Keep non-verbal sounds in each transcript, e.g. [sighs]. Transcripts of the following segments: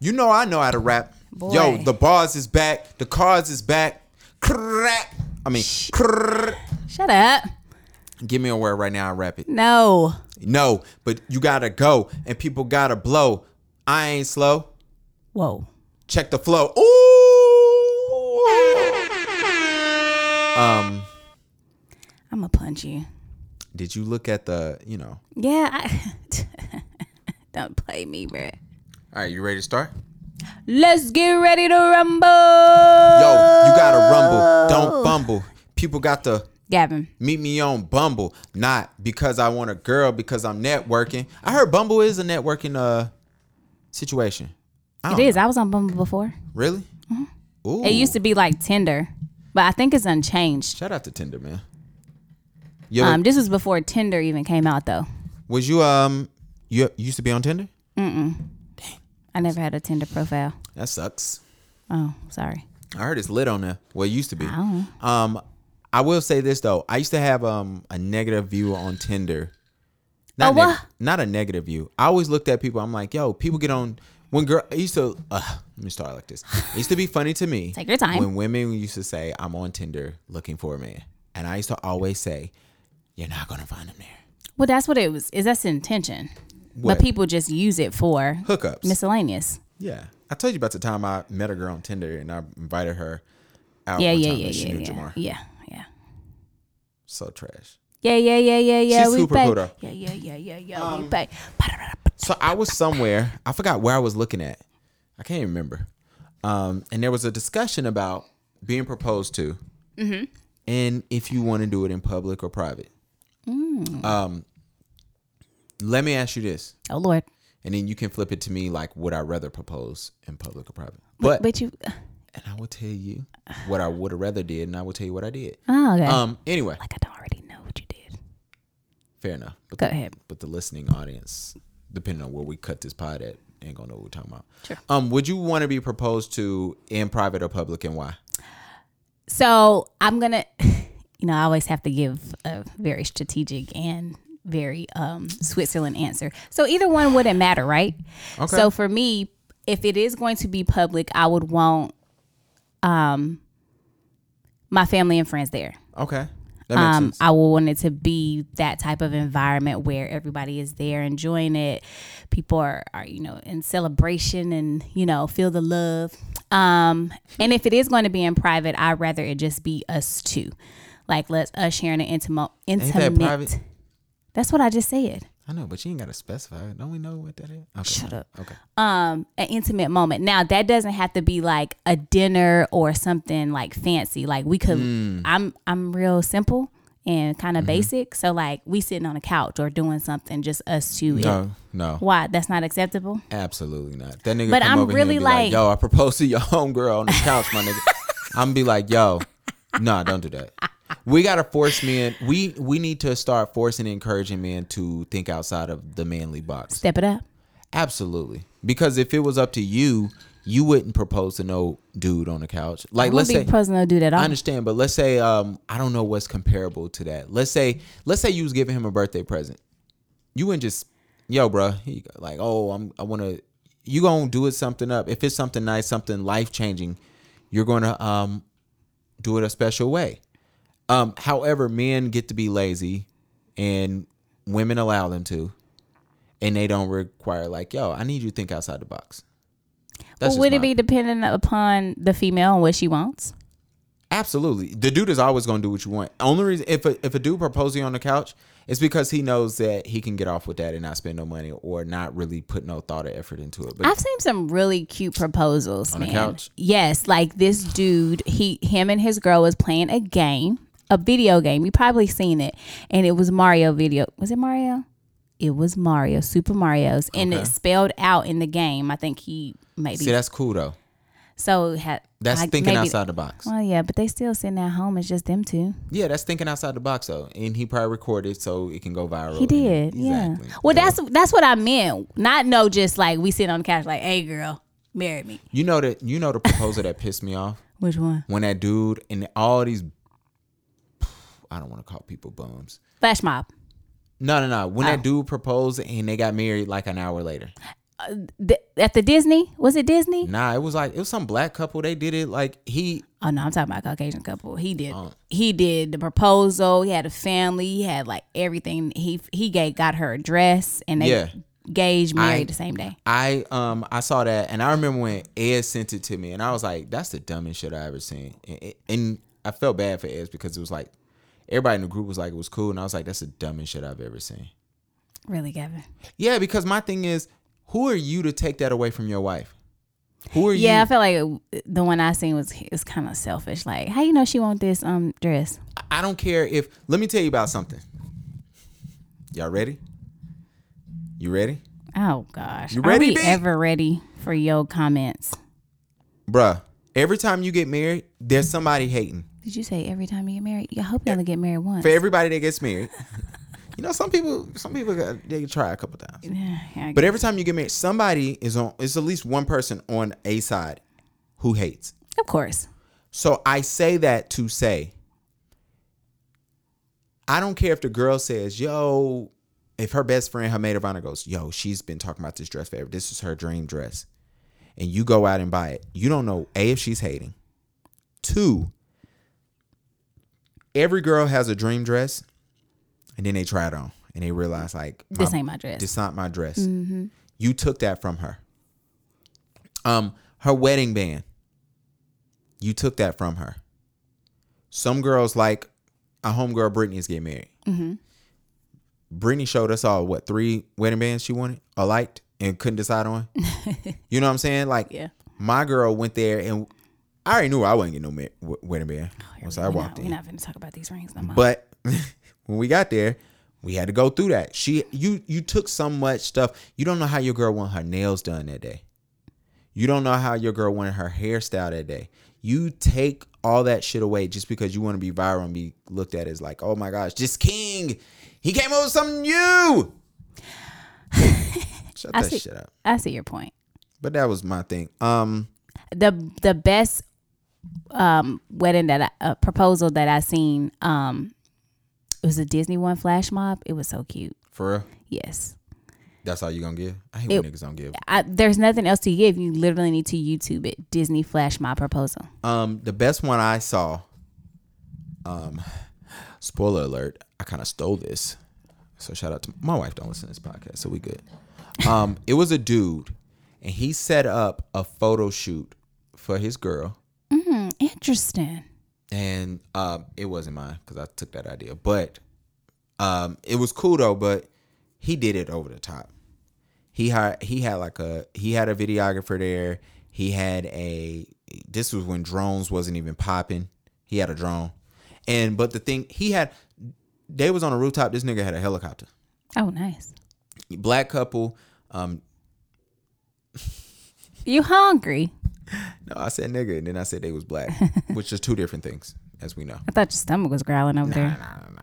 You know I know how to rap. Boy. Yo, the bars is back. The cars is back. Crack. I mean, crrr. Shut up. give me a word right now. I rap it. No. No, but you gotta go, and people gotta blow. I ain't slow. Whoa. Check the flow. Ooh. Um, I'm gonna punch you. did you look at the? You know. Yeah. I, [laughs] don't play me, bruh. All right, you ready to start? Let's get ready to rumble. Yo, you gotta rumble. Don't fumble. People got to Gavin. meet me on Bumble, not because I want a girl, because I'm networking. I heard Bumble is a networking uh situation. I It don't is. I was on Bumble before. Really? Ooh. It used to be like Tinder, but I think it's unchanged. Shout out to Tinder, man. Yo, Um, this was before Tinder even came out, though. was you um you, you used to be on Tinder? I never had a Tinder profile. That sucks. Oh, sorry. I heard it's lit on there. Well, it used to be. Oh. Um, I will say this though. I used to have um a negative view on Tinder. Not A what? not a negative view. I always looked at people. I'm like, yo, people get on when girl. I used to. Uh, let me start like this. It used to be funny to me. [laughs] Take your time. When women used to say, "I'm on Tinder looking for a man," and I used to always say, "You're not gonna find him there." Well, that's what it was. Is that's the intention? What? But people just use it for Hookups. miscellaneous. yeah, I told you about the time I met a girl on Tinder and I invited her out. Yeah, one yeah, time yeah, and she yeah, knew yeah, Jamar. yeah, yeah. So trash. Yeah, yeah, yeah, yeah, yeah. She's we super pay. cool, though. Um, Yeah, yeah, yeah, yeah, yeah. we pay. So I was somewhere. I forgot where I was looking at. I can't even remember. Um, and there was a discussion about being proposed to, Mm-hmm. and if you want to do it in public or private. Mm. Um, let me ask you this, Oh Lord. and then you can flip it to me like, would I rather propose in public or private? But But you. and I will tell you what I would have rather did, and I will tell you what I did. Oh, okay. Um, anyway, like I don't already know what you did. fair enough. But Go the, ahead. But the listening audience, depending on where we cut this pod at, ain't gonna know what we're talking about. Sure. Um, would you want to be proposed to in private or public, and why? So I'm gonna, [laughs] you know, I always have to give a very strategic and very um, Switzerland answer. So either one wouldn't matter, right? Okay. So for me, if it is going to be public, I would want um, my family and friends there. Okay, Um. I will want it to be that type of environment where everybody is there enjoying it. People are, are you know, in celebration and, you know, feel the love. Um, and if it is going to be in private, I'd rather it just be us two. Like let's us sharing an intimate that intimate. That's what I just said. I know, but you ain't gotta specify. Don't we know what that is? Okay. Shut up. Okay. um an intimate moment. Now that doesn't have to be like a dinner or something like fancy. Like we could Mm. I'm I'm real simple and kind Mm-hmm. of basic. So like we sitting on a couch or doing something just us two. No, no, Why? That's not acceptable? absolutely not. That nigga But come I'm over really here and be like, like- "Yo, I proposed to your [laughs] homegirl on the couch, my nigga." I'm be like, "Yo, nah, don't do that." [laughs] We gotta force men. We we need to start forcing and encouraging men to think outside of the manly box. Step it up. Absolutely, because if it was up to you, you wouldn't propose to no dude on the couch. Like, I let's won't say be proposing to do that I all. understand, but let's say um I don't know what's comparable to that. Let's say let's say you was giving him a birthday present. You wouldn't just yo, bro, here you go. Like, oh, I'm I want to you going to do it something up. If it's something nice, something life-changing, you're going to um do it a special way. Um however, men get to be lazy and women allow them to and they don't require like, yo, I need you to think outside the box. Well, would it be dependent upon the female and what she wants? Absolutely. The dude is always going to do what you want. Only reason if a, if a dude proposes you on the couch, it's because he knows that he can get off with that and not spend no money or not really put no thought or effort into it. But I've seen some really cute proposals, On the man. couch? Yes, like this dude, he him and his girl was playing a game, a video game. You probably seen it, and it was Mario video. Was it Mario? It was Mario, Super Mario's, and Okay. it spelled out in the game. I think he maybe see, that's cool though. so. That's like, thinking maybe- outside the box. Well, yeah, but they still sitting at home. It's just them two. Yeah, that's thinking outside the box though. And he probably recorded so it can go viral. He and- did, Exactly. yeah. Well, that's that's what I meant. Not no, just like we sit on the couch, like, hey, girl, marry me. you know that you know the proposal that pissed me off Which one? when that dude and all these I don't want to call people bums. Flash mob. No, no, no. When Oh. that dude proposed and they got married like an hour later. th- at the Disney. Was it Disney? Nah, it was like it was some black couple. They did it like he Oh no, I'm talking about Caucasian couple. He did. Oh. He did the proposal. He had a family. He had like everything. He he gave got her a dress and they Yeah. engaged, married I- the same day. I um I saw that and I remember when Ed sent it to me and I was like, that's the dumbest shit I ever seen. And, and I felt bad for Ed because it was like everybody in the group was like it was cool and I was like, that's the dumbest shit I've ever seen. Really, Kevin? Yeah, because my thing is, who are you to take that away from your wife? Who are you? Yeah, I felt like the one I seen was is kind of selfish. Like, how you know she want this um dress? I don't care if. Let me tell you about something. Y'all ready? You ready, Oh gosh, You are ready, we B? ever ready for your comments? bruh? Every time you get married, there's somebody hating. Did you say every time you get married? I hope you only get married once. For everybody that gets married, [laughs] you know, some people, some people got, they try a couple times. Yeah, I But every time you get married, somebody is on. It's at least one person on a side who hates. of course. So I say that to say, I don't care if the girl says, "Yo," if her best friend, her maid of honor, goes, "Yo, she's been talking about this dress forever. This is her dream dress," and you go out and buy it. You don't know a if she's hating. Two, every girl has a dream dress, and then they try it on and they realize like This ain't my dress. This not my dress. You took that from her. Um, her wedding band. You took that from her. Some girls like a homegirl Brittany's getting married. Mm-hmm. Brittany showed us all what three wedding bands she wanted or liked and couldn't decide on. [laughs] you know what I'm saying? Like Yeah. my girl went there and I already knew I wasn't getting no ma- w- wedding band once I walked not, in. We're not going to talk about these rings no more. But [laughs] when we got there, we had to go through that. She you you took so much stuff. You don't know how your girl want her nails done that day. You don't know how your girl wanted her hairstyle that day. You take all that shit away just because you want to be viral and be looked at as like, oh my gosh, just king. He came up with something new. [sighs] Shut I that see- shit up. I see your point. But that was my thing. Um, the the best um wedding that I, uh, proposal that I seen um it was a Disney one flash mob. It was so cute. for real, Yes. that's all you gonna give. I hate It- when niggas don't give. I, there's nothing else to give. You literally need to YouTube it. Disney flash mob proposal. Um, the best one I saw. Um, [sighs] spoiler alert! I kind of stole this, so shout out to my wife. Don't listen to this podcast, so we good. Um, it was a dude, and he set up a photo shoot for his girl, Interesting. and um, it wasn't mine because I took that idea, but um, it was cool though. But he did it over the top. He had he had like a he had a videographer there. He had a this was when drones wasn't even popping. He had a drone, and but the thing he had they was on a rooftop. This nigga had a helicopter. Oh, nice. Black couple. Um, You hungry? [laughs] no, I said nigga, and then I said they was black, [laughs] which is two different things, as we know. I thought your stomach was growling over there. Nah, nah,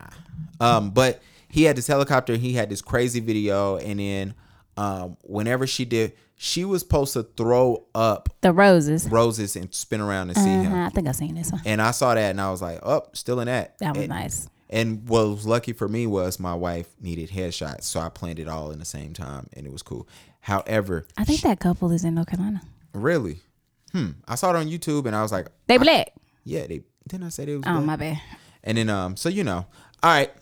nah. Um, but he had this helicopter. He had this crazy video, and then um, whenever she did, she was supposed to throw up The roses. roses and spin around and see Uh-huh, him. I think I seen this one. And I saw that, and I was like, "Oh, still in that." That was and, nice. And what was lucky for me was my wife needed headshots, so I planned it all in the same time, and it was cool. However, I think that couple is in North Carolina. really, hmm, I saw it on YouTube, and I was like, They black. "Yeah, they." Then I said it was. Oh black? my bad. And then um, so you know, all right,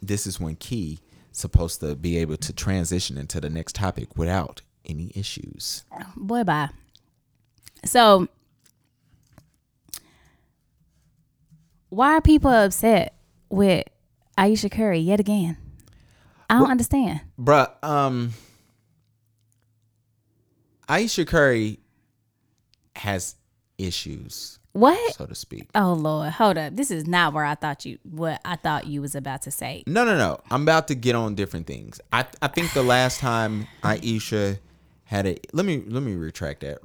this is when Key supposed to be able to transition into the next topic without any issues. Boy, bye. So, why are people upset with Ayesha Curry yet again? I don't understand. Bruh, um Ayesha Curry has issues, What? so to speak. Oh Lord, hold up. This is not where I thought you what I thought you was about to say. No, no, no. I'm about to get on different things. I I think the last time Ayesha had a let me let me retract that.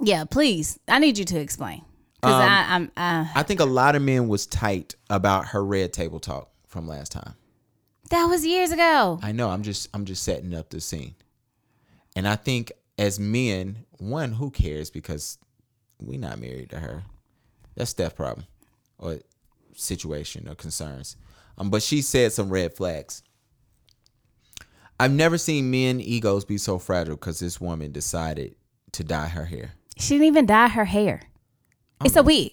Yeah, please. I need you to explain because Um, I, I'm. Uh, I think a lot of men was tight about her red table talk from last time. that was years ago. I know. I'm just I'm just setting up the scene. And I think as men, one, who cares because we not married to her. That's Steph's problem or situation or concerns. Um, but she said some red flags. I've never seen men egos be so fragile because this woman decided to dye her hair. She didn't even dye her hair. It's a wig.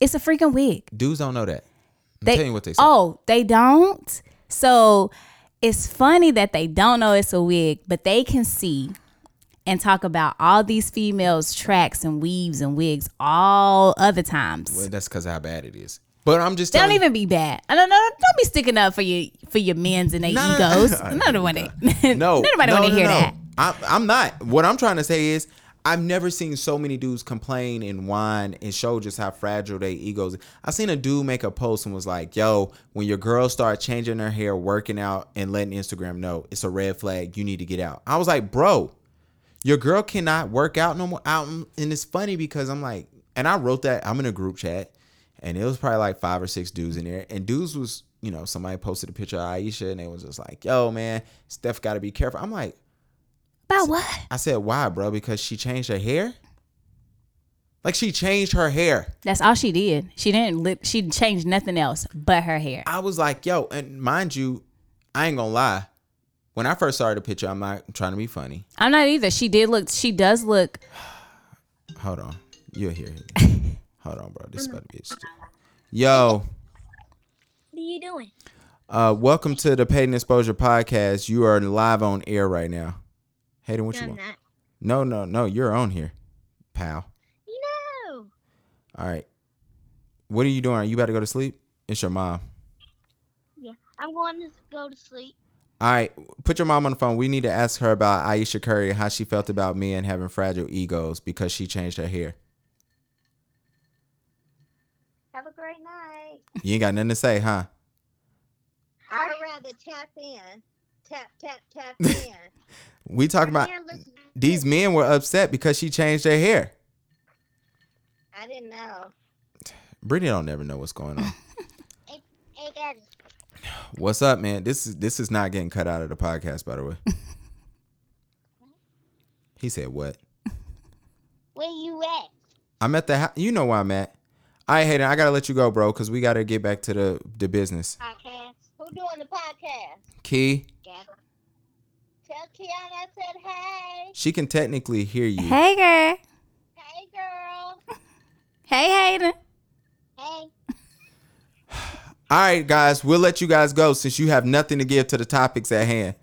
It's a freaking wig. Dudes don't know that. I'm They, telling you what they say. Oh, they don't. So it's funny that they don't know it's a wig, but they can see and talk about all these females tracks and weaves and wigs all other times. Well, that's because how bad it is. But I'm just They don't even be bad. I don't know. Don't be sticking up for your for your men's and their No, no, no. egos. [laughs] Of want to. no, [laughs] Nobody no, want to no, hear no. that. I, I'm not. What I'm trying to say is, I've never seen so many dudes complain and whine and show just how fragile their egos. I seen a dude make a post and was like, "Yo, when your girl start changing her hair, working out, and letting Instagram know it's a red flag, you need to get out." I was like, "Bro, your girl cannot work out no more." Out, and it's funny because I'm like, and I wrote that. I'm in a group chat, and it was probably like five or six dudes in there, and dudes was. You know, somebody posted a picture of Ayesha and they was just like, yo, man, Steph got to be careful. I'm like, About what? I said, why, bro? Because she changed her hair? Like she changed her hair. That's all she did. She didn't. Lip, she changed nothing else but her hair. I was like, yo, and mind you, I ain't gonna lie. When I first saw the picture, I'm not trying to be funny. I'm not either. She did look. She does look. [sighs] Hold on. You're here. [laughs] Hold on, bro. This is about to be interesting. Yo, What are you doing? uh, welcome to the Paid Exposure Podcast. You are live on air right now. Hayden, what No, you I'm want? not. No, no, no. You're on here, pal. No. All right. What are you doing? Are you about to go to sleep? It's your mom. Yeah, I'm going to go to sleep. All right, put your mom on the phone. We need to ask her about Ayesha Curry how she felt about men having fragile egos because she changed her hair. Have a great night. You ain't got nothing to say, huh? I'd rather tap in. Tap, tap, tap [laughs] in. We talking about these men were upset because she changed their hair. I didn't know. Brittany don't never know what's going on. Hey, Daddy. What's up, man? This is this is not getting cut out of the podcast, by the way. [laughs] He said what? Where you at? I'm at the house. You know where I'm at. All right, Hayden, I gotta let you go, bro, because we gotta get back to the the business. Podcast. Who doing the podcast? Key, Dad. Tell Kiana I said hey. she can technically hear you. Hey, girl. Hey, girl. Hey, Hayden. Hey. All right, guys, we'll let you guys go since you have nothing to give to the topics at hand.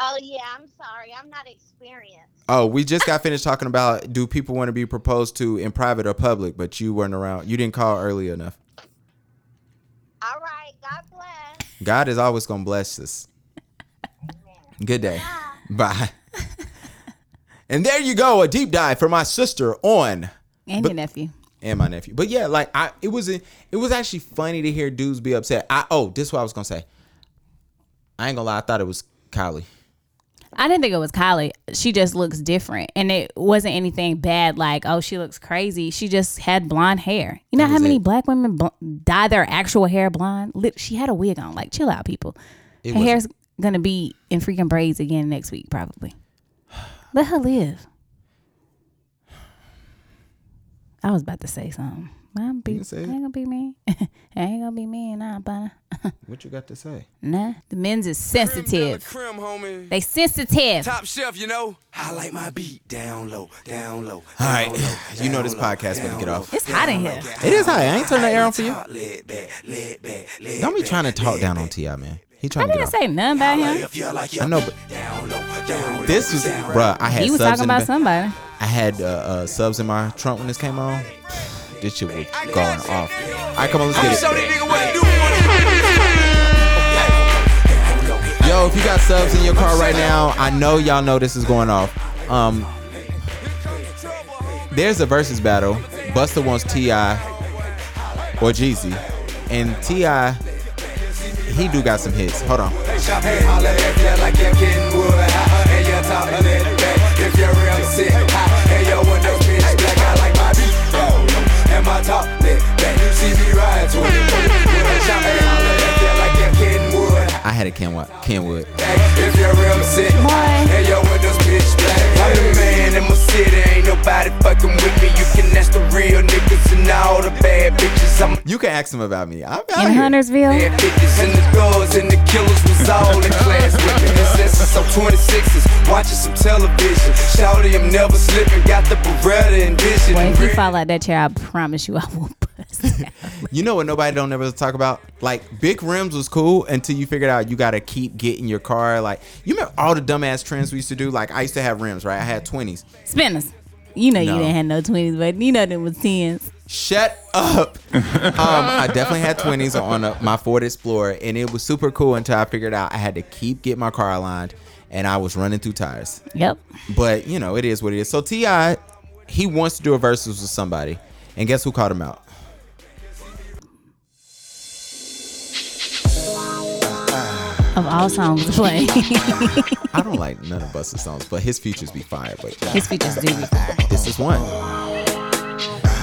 Oh, yeah, I'm sorry. I'm not experienced. Oh, we just got finished talking about do people want to be proposed to in private or public, but you weren't around. You didn't call early enough. All right. God bless. God is always going to bless us. Good day. Bye. and there you go, a deep dive for my sister on And But- your nephew. And my nephew. But yeah, like I it was it was actually funny to hear dudes be upset. I oh, this is what I was to say. I ain't to lie, I thought it was Kylie. I didn't think it was Kylie. She just looks different, and it wasn't anything bad. Like, oh, she looks crazy. She just had blonde hair. You know how many it. black women bl- dye their actual hair blonde? She had a wig on. Like, chill out, people. It her hair's gonna be in freaking braids again next week, probably. Let her live. I was about to say something. I'm be, can say ain't gonna be me. [laughs] it ain't gonna be me, and nah, but [laughs] What you got to say? nah. The men's is Creme de la sensitive. creme, homie. They sensitive. Top shelf, you know. I like my beat down low, down low. All right. [laughs] You know this podcast better get off. It's hot in here. It is hot. I ain't turning the air on for you. Let back, let back, let Don't be trying to talk down on T.I., man. He trying to get didn't off. say nothing about him. You I know, but down low, down low. this was, bruh. I had He was talking in the about ba- somebody. I had uh, uh, subs in my trunk when this came on. This shit was going off. All right, come on, let's get these it. niggas what to do. Yo, if you got subs in your car right now, I know y'all know this is going off. Um, there's a versus battle. Busta wants T.I. or Jeezy, and T.I., he do got some hits. Hold on. Hey, top lit back. You see me ride 20 Shop, hey, holla if I had a Kenwood. Kenwood. If you're real sick, Boy. and your windows pitch black. I'm the man in my city, ain't nobody fucking with me. You can ask the real niggas and all the bad bitches. I'm You You can ask him about me. I'm out In here. Huntersville. And 50s and the thugs and the killers was all in class with me. And since some 26s, watching some television. Shouty, I'm never slipping. Got the Beretta and vision. Well, if you fall out that chair, I promise you I will bust. You know what nobody don't ever talk about? Like big rims was cool until you figured out you gotta keep getting your car. Like you remember all the dumbass trends we used to do? Like I used to have rims, right? I had twenties. Spinners. You know No. you didn't have no twenties, but you know them was tens. Shut up. [laughs] um, I definitely had twenties on a, my Ford Explorer, and it was super cool until I figured out I had to keep getting my car aligned, and I was running through tires. Yep. But you know, it is what it is. So T.I., he wants to do a versus with somebody, and guess who called him out? All songs to play, I don't like none of Busta's songs, but his features be fire. But his features do be fire. this is one.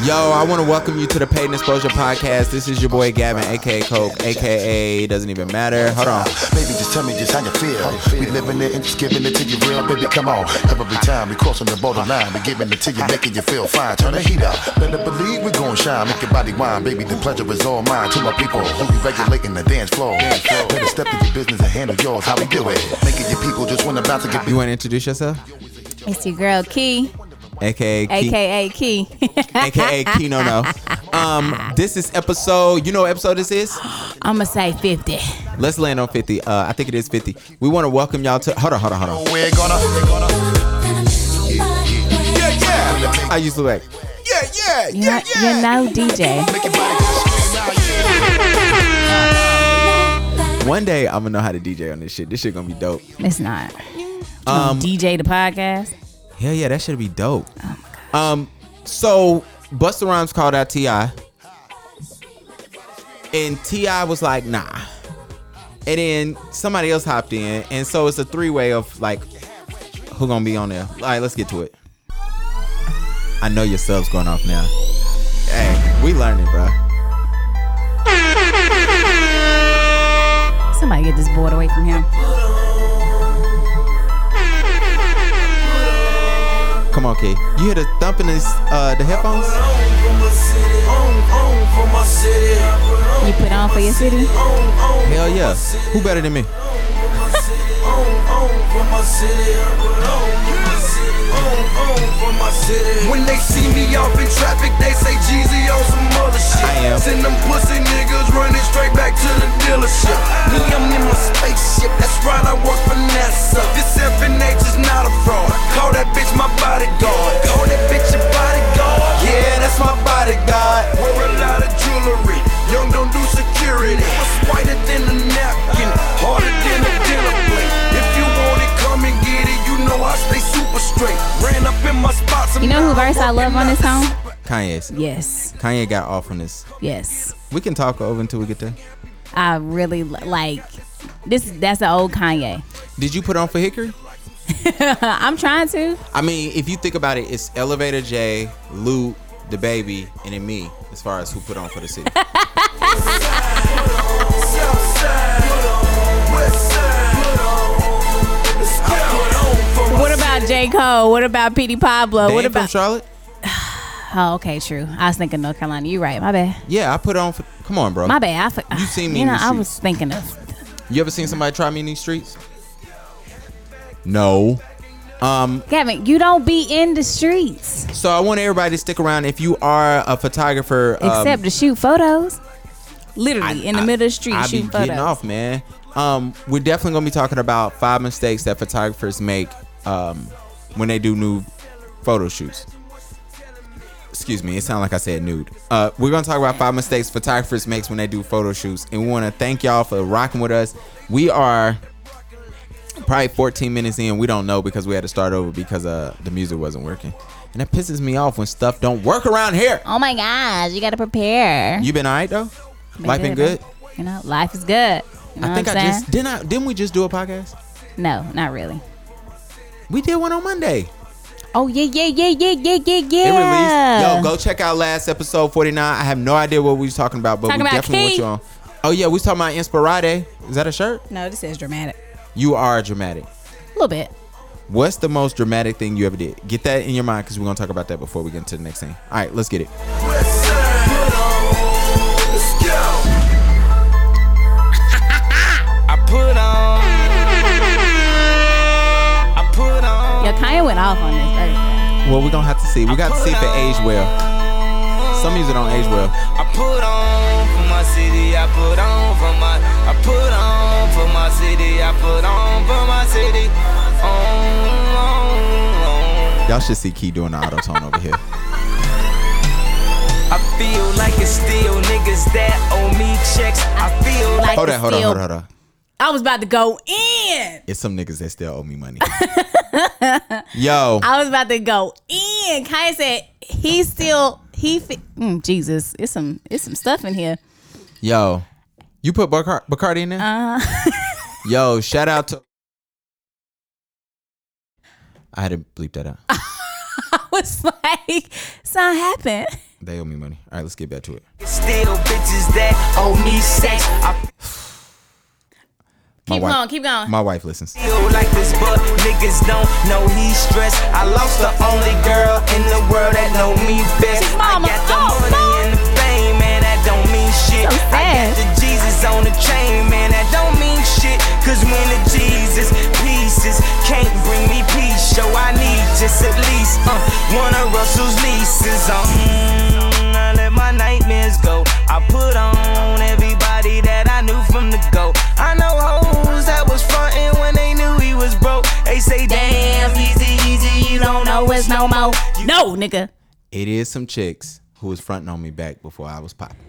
Yo, I want to welcome you to the Paid in Exposure Podcast. This is your boy Gavin, aka Coke, aka Doesn't Even Matter. Hold on. Baby, just tell me just how you feel. We living it and just giving it to you real, baby. Come on. Every time we crossing the borderline, we giving it to you, making you feel fine. Turn the heat up. Better believe we gon' shine. Make your body wine, baby. The pleasure is all mine. To my people who be regulating the dance floor. Better step to your business and handle yours. How we do it? Making your people just wanna bounce and get You want to introduce yourself? It's your girl Key, aka Key, aka Key. aka Key. No. No. Um, this is episode. You know what episode this is? [gasps] I'ma say fifty. Let's land on 50. Uh, I think it is 50. We want to welcome y'all to. Hold on, hold on, hold on. We're gonna, we're gonna. Yeah, yeah. I used to like. Yeah, yeah, You know, you know DJ. Make your body just scream out, yeah. One day I'm gonna know how to DJ on this shit. This shit gonna be dope. It's not. Um, DJ the podcast. Hell yeah, that should be dope. um, so Busta Rhymes called out T.I., and T.I. was like, "Nah," and then somebody else hopped in, and so it's a three way of like, who gonna be on there? All right, let's get to it. I know your sub's going off now. Hey, we learning, bro. Somebody get this board away from him. Come on, Key. You hear the thumping in uh, the headphones? You put on for your city. Hell yeah. Who better than me? [laughs] [laughs] When they see me off in traffic, they say Jeezy on some other shit. I am. Send them pussy niggas running straight back to the dealership. Me, I'm in my spaceship. That's right, I work for NASA. This FNH is not a fraud. Call that bitch my bodyguard. Call that bitch your bodyguard. Yeah, that's my bodyguard. Wear a lot of jewelry. Young don't do security. It's whiter than a napkin, harder than a dinner plate. Know I stay super straight. Ran up in my spots. You know who verse I love on this song? Kanye's. Yes. Kanye got off on this. Yes. We can talk over until we get there. I really like this. That's the old Kanye. Did you put on for Hickory? [laughs] I'm trying to. I mean, if you think about it, it's Elevator J, Lou, the baby, and then me, as far as who put on for the city. [laughs] about J Cole? What about Petey Pablo? They what about? Charlotte? [sighs] Oh, okay, true. I was thinking North Carolina. You're right. My bad. Yeah, I put on for. Come on, bro. My bad. I, for- You seen me [sighs] You in know, the I streets. was thinking of You ever seen somebody try me in these streets? No. Um, Gavin. You don't be in the streets so I want everybody to stick around. If you are a photographer, um, except to shoot photos. Literally in the I- middle of the street I be photos. getting off, man. Um, we're definitely gonna be talking about five mistakes that photographers make um, when they do new photo shoots. Excuse me, it sounded like I said nude. Uh, we're gonna talk about five mistakes photographers makes when they do photo shoots, and we want to thank y'all for rocking with us. We are probably 14 minutes in. We don't know because we had to start over because uh, the music wasn't working, and that pisses me off when stuff don't work around here. Oh my gosh, you got to prepare. You been alright though? Life been good? You know, life is good. You know I think I just didn't. I, didn't we just do a podcast? No, not really. We did one on Monday. Oh yeah, yeah, yeah, yeah, yeah, yeah, It yeah. released. Yo, go check out last episode 49. I have no idea what we was talking about, but Talking we about definitely want Key. you on. Oh yeah, we was talking about Inspirade. Is that a shirt? No, this is dramatic. You are dramatic. A little bit. What's the most dramatic thing you ever did? Get that in your mind because we're gonna talk about that before we get into the next thing. All right, let's get it. Yeah, Kanye went off on this Thursday. Well, we're gonna have to see. We got to see if it aged well. Some music don't age well. I put on for my city, I put on for my, I put on for my city, I put on for my city. On, on, on. Y'all should see Key doing the auto tune over here. I feel like it's still niggas that owe me checks. I feel like Like Hold the on, hold on, hold on, hold on. I was about to go in. It's some niggas that still owe me money. [laughs] Yo, I was about to go in. Kanye said he still he fi- mm, Jesus. It's some it's some stuff in here. yo, you put Bacar- Bacardi in there? Uh, [laughs] Yo, shout out to. I had to bleep that out. [laughs] I was like, something happened. They owe me money. All right, let's get back to it. still bitches that owe me sex. I [sighs] [sighs] [sighs] My Keep wife- going, keep going. My wife listens. like this, but niggas don't know he's stressed. I lost the only girl in the world that know me best. She's mama. I got the Oh, money no. and the fame, man, that don't mean shit. So I got the Jesus on the chain, man, that don't mean shit. Cause when the Jesus pieces can't bring me peace, so I need just at least uh, one of Russell's leases. Um, I let my nightmares go. I put on everybody that I knew from the go. Know it's no more. No, nigga. It is some chicks who was fronting on me back before I was popping.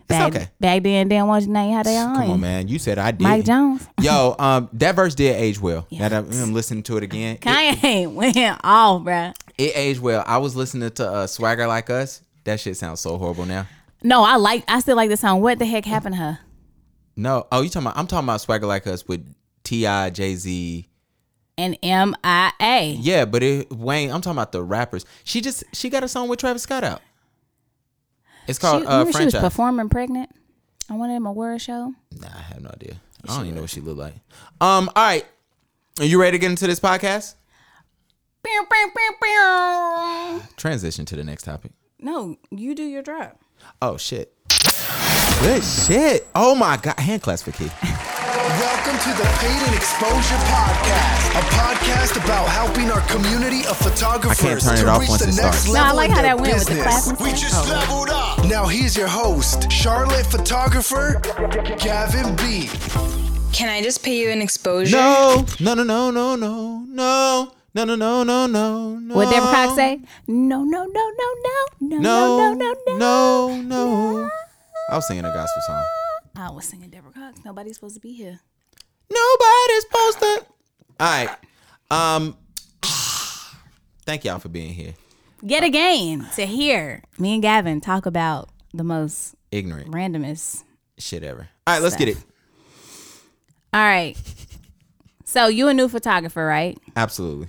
It's Back, okay. back then, didn't want you to name how they on. Come on, man. You said I did. Mike Jones. [laughs] Yo, um, that verse did age well. Yeah. Now that I'm listening to it again. It, Kanye [laughs] went off, bruh. it aged well. I was listening to uh, Swagger Like Us. That shit sounds so horrible now. No, I like. I still like the song. What the heck happened to her? No. Oh, you talking about? I'm talking about Swagger Like Us with T.I., Jay Z. And M I A. Yeah, but it, Wayne. I'm talking about the rappers. She just she got a song with Travis Scott out. It's She, called uh, remember she was performing pregnant on one of them award show. Nah, I have no idea. I don't even know what she looked like. Um, all right. Are you ready to get into this podcast? Pew, pew, pew, pew. Transition to the next topic. No, you do your drop. Oh shit. Good shit. Oh my god. Hand claps for Key. [laughs] Welcome to the Paid in Exposure Podcast, a podcast about helping our community of photographers turn it to off reach once the it next starts. No, I like how that went with the business. clapping We sound. just leveled up. Now here's your host, Charlotte photographer Gavin B. Can I just pay you an exposure? No, no, no, no, no, no, no, no, no, no, no, no, no. What Deborah Cox say? No, no, no, no, no, no, No, no, no, no, no, no. I was singing a gospel song. I was singing Deborah Cox. Nobody's supposed to be here. Nobody's supposed to. All right. Um. [sighs] Thank y'all for being here. Yet again, to hear me and Gavin talk about the most Ignorant randomest. shit ever. All right, let's get it. All right. So you a new photographer, right? Absolutely.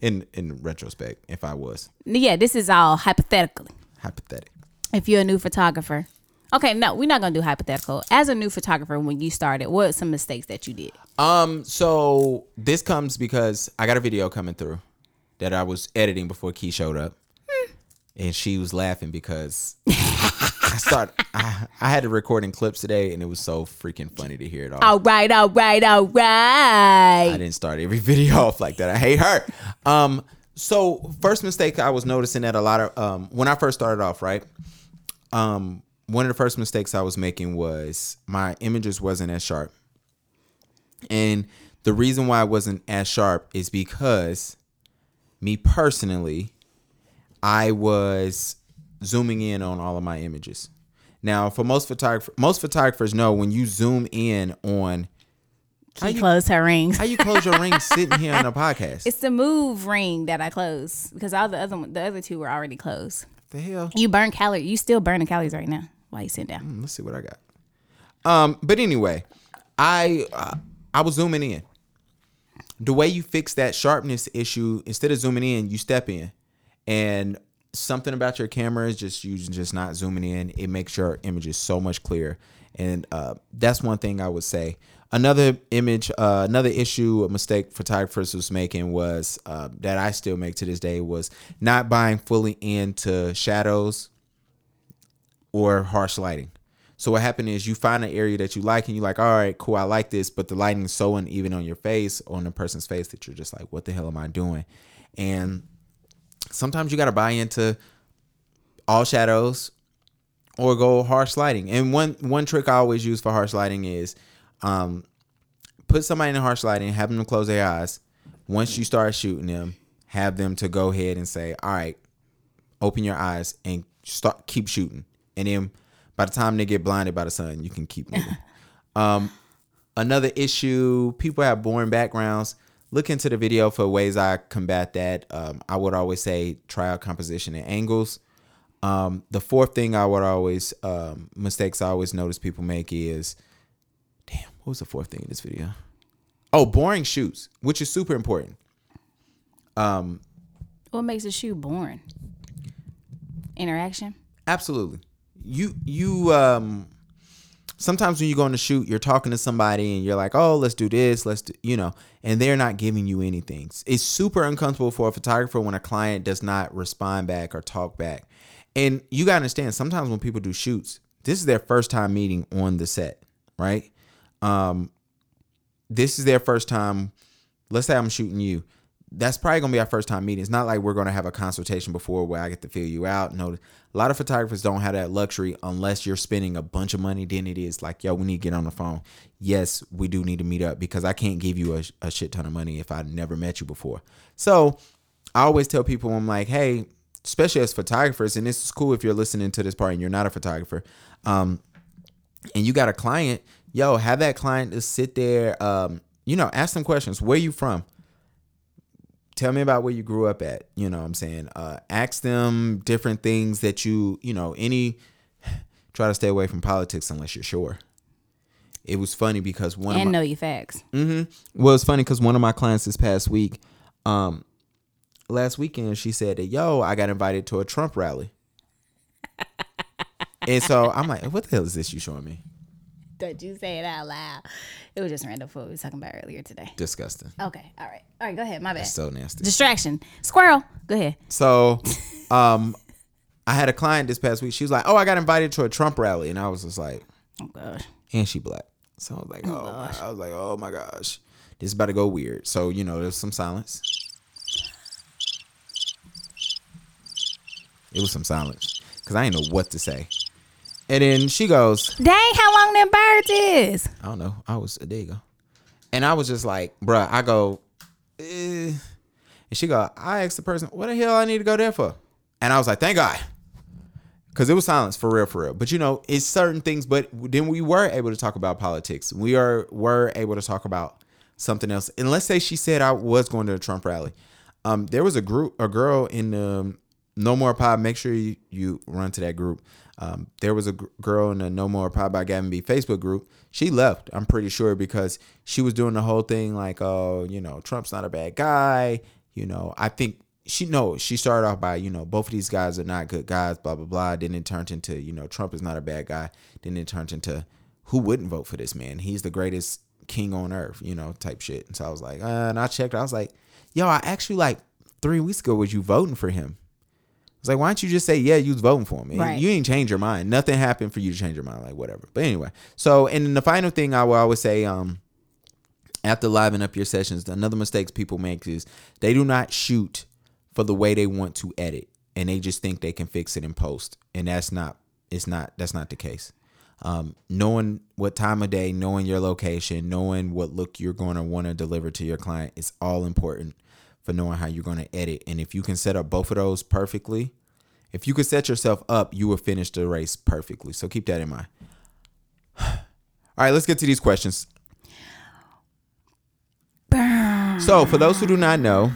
In in retrospect, if I was Yeah, this is all hypothetically. hypothetical. If you're a new photographer. Okay, no, we're not gonna do hypothetical. As a new photographer, when you started, what some mistakes that you did? Um, so this comes because I got a video coming through that I was editing before Key showed up. And she was laughing because I started I, I had to recording clips today and it was so freaking funny to hear it all. All right, all right, all I right. didn't start every [laughs] video off like that. I hate her. Um, so first mistake I was noticing that a lot of um when I first started off, right? Um, one of the first mistakes I was making was my images wasn't as sharp. And the reason why it wasn't as sharp is because me personally, I was zooming in on all of my images. Now, for most photographer, most photographers know when you zoom in on how you, closed her rings. how you close your ring [laughs] sitting here on a podcast. It's the move ring that I close because all the other the other two were already closed. the hell? You burn calories. You still burning calories right now while you sit down. Let's see what I got. Um, but anyway, I uh, I was zooming in. The way you fix that sharpness issue, instead of zooming in, you step in, and something about your camera is just you just not zooming in. It makes your images so much clearer, and uh, that's one thing I would say. Another image, uh, another issue, a mistake photographers was making was uh, that I still make to this day was not buying fully into shadows or harsh lighting. So what happened is you find an area that you like and you're like, all right, cool, I like this, but the lighting is so uneven on your face, on the person's face that you're just like, what the hell am I doing? And sometimes you gotta buy into all shadows or go harsh lighting. And one one trick I always use for harsh lighting is um put somebody in harsh lighting, have them close their eyes. Once you start shooting them, have them to go ahead and say, All right, open your eyes and start keep shooting. And then by the time they get blinded by the sun, you can keep moving. um another issue, people have boring backgrounds. Look into the video for ways I combat that. Um, I would always say try out composition and angles. Um, the fourth thing I would always um, mistakes I always notice people make is, damn, what was the fourth thing in this video? Oh, boring shoots, which is super important. Um, What makes a shoe boring? Interaction. absolutely. You you um sometimes when you go on the shoot, you're talking to somebody and you're like, "Oh, let's do this, let's do," you know, and they're not giving you anything. It's super uncomfortable for a photographer when a client does not respond back or talk back. And you got to understand, sometimes when people do shoots, this is their first time meeting on the set, right? Um this is their first time. Let's say I'm shooting you. That's probably gonna be our first time meeting. It's not like we're gonna have a consultation before where I get to feel you out. No, a lot of photographers don't have that luxury unless you're spending a bunch of money. Then it is like, yo, we need to get on the phone. Yes, we do need to meet up because I can't give you a, a shit ton of money if I never met you before. So I always tell people, I'm like, hey, especially as photographers, and this is cool if you're listening to this part and you're not a photographer. Um, and you got a client, yo, have that client to sit there, um, you know, ask them questions. Where you from? Tell me about where you grew up at. You know what I'm saying? Uh, ask them different things that you, you know, any [sighs] try to stay away from politics unless you're sure. It was funny because one and of my, know your facts. Mm-hmm. Well, it's funny because one of my clients this past week, um, last weekend, she said that, yo, I got invited to a Trump rally. [laughs] and so I'm like, what the hell is this you showing me? Don't you say it out loud. It was just random food we were talking about earlier today. Disgusting. Okay. All right. All right. Go ahead. My bad. So nasty. Distraction. Squirrel. Go ahead. So, um, I had a client this past week. She was like, "Oh, I got invited to a Trump rally," and I was just like, Oh gosh. "And she black." So I was like, "Oh, my, I was like, oh my gosh, this is about to go weird." So you know, there's some silence. It was some silence because I didn't know what to say. And then she goes, Dang, how long them birds is? I don't know. I was there you go. And I was just like, bruh, I go, eh. and she go, I asked the person, what the hell I need to go there for? And I was like, thank God. Cause it was silence for real, for real. But you know, it's certain things, but then we were able to talk about politics. We are were able to talk about something else. And let's say she said I was going to a Trump rally. Um, there was a group, a girl in the No More Pod. Make sure you, you run to that group. Um, there was a girl in the No More Pod by Gavin B Facebook group. She left, I'm pretty sure, because she was doing the whole thing like, oh, you know, Trump's not a bad guy. You know, I think she no, she started off by, you know, both of these guys are not good guys, blah blah blah. Then it turned into, you know, Trump is not a bad guy. Then it turned into who wouldn't vote for this man? He's the greatest king on earth, you know, type shit. And so I was like, uh, and I checked, I was like, yo, I actually like three weeks ago was you voting for him. I was like, why don't you just say, yeah, you was voting for him? Right. You ain't change your mind. Nothing happened for you to change your mind, like whatever. But anyway, so and then the final thing I will always say, um, after liven up your sessions, another mistakes people make is they do not shoot for the way they want to edit, and they just think they can fix it in post, and that's not. It's not. That's not the case. Um, knowing what time of day, knowing your location, knowing what look you're going to want to deliver to your client is all important for knowing how you're going to edit. And if you can set up both of those perfectly, if you could set yourself up, you will finish the race perfectly. So keep that in mind. [sighs] All right, let's get to these questions. So, for those who do not know,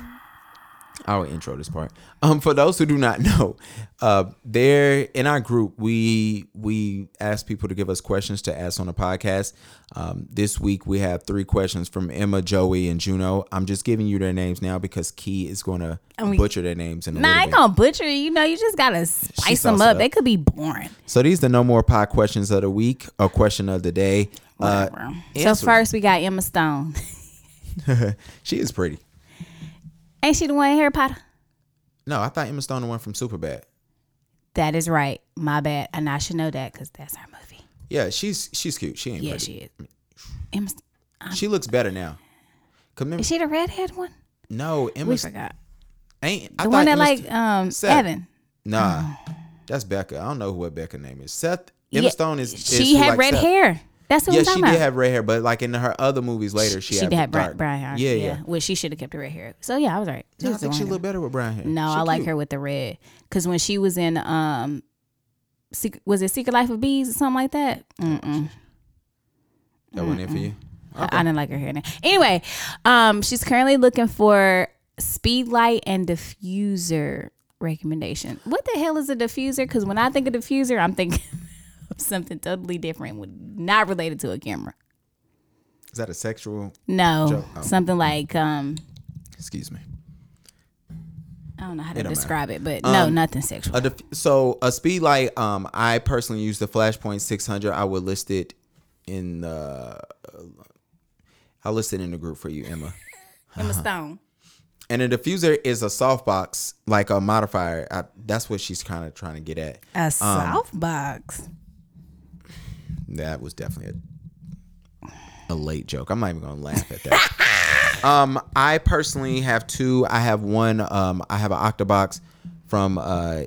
I will intro this part. Um, for those who do not [laughs] know, uh, there in our group, we we ask people to give us questions to ask on the podcast. Um, this week we have three questions from Emma, Joey, and Juno. I'm just giving you their names now because Key is going to we- butcher their names in Nah, I ain't bit. gonna butcher. You know, you just gotta spice them up. up. They could be boring. So these are no more pod questions of the week or question of the day. Uh, so first we got Emma Stone. [laughs] she is pretty. Ain't she the one in Harry Potter? No, I thought Emma Stone the one from Superbad. That is right. My bad. And I should know that because that's our movie. Yeah, she's she's cute. She ain't Yeah, pretty. she is. Emma, She looks better now. remember- is she the redhead one? no, Emma We forgot. ain't. I The one that Emma like St- um Seth. Evan. Nah, that's Becca. I don't know what Becca name is. Seth Emma Yeah, Stone is. is She had likes red Seth. hair. That's what Yeah, I'm she talking did about. have red hair, but like in her other movies later, she, she had, did have dark- brown hair. Yeah, yeah. Well, she should have kept her red hair. So yeah, I was right. No, I think she looked better with brown hair. No, She I like her with the red. Cause when she was in um, Secret, was it Secret Life of Bees or something like that? Mm-mm. That wasn't it for you. I, I didn't like her hair. now. Anyway, um, she's currently looking for speed light and diffuser recommendation. What the hell is a diffuser? Because when I think of diffuser, I'm thinking [laughs] something totally different, with not related to a camera. Is that a sexual? No, Joke. Oh. something like um, Excuse me. I don't know how to describe it, but no, Um, nothing sexual. A def- so a speed light. Um, I personally use the Flashpoint 600. I would list it in the. I'll list it in the group for you, Emma. [laughs] Emma Stone. And a diffuser is a softbox, like a modifier. I, that's what she's kind of trying to get at. A softbox. That was definitely a, a late joke. I'm not even gonna laugh at that. [laughs] um, I personally have two. I have one. Um, I have an Octobox from uh,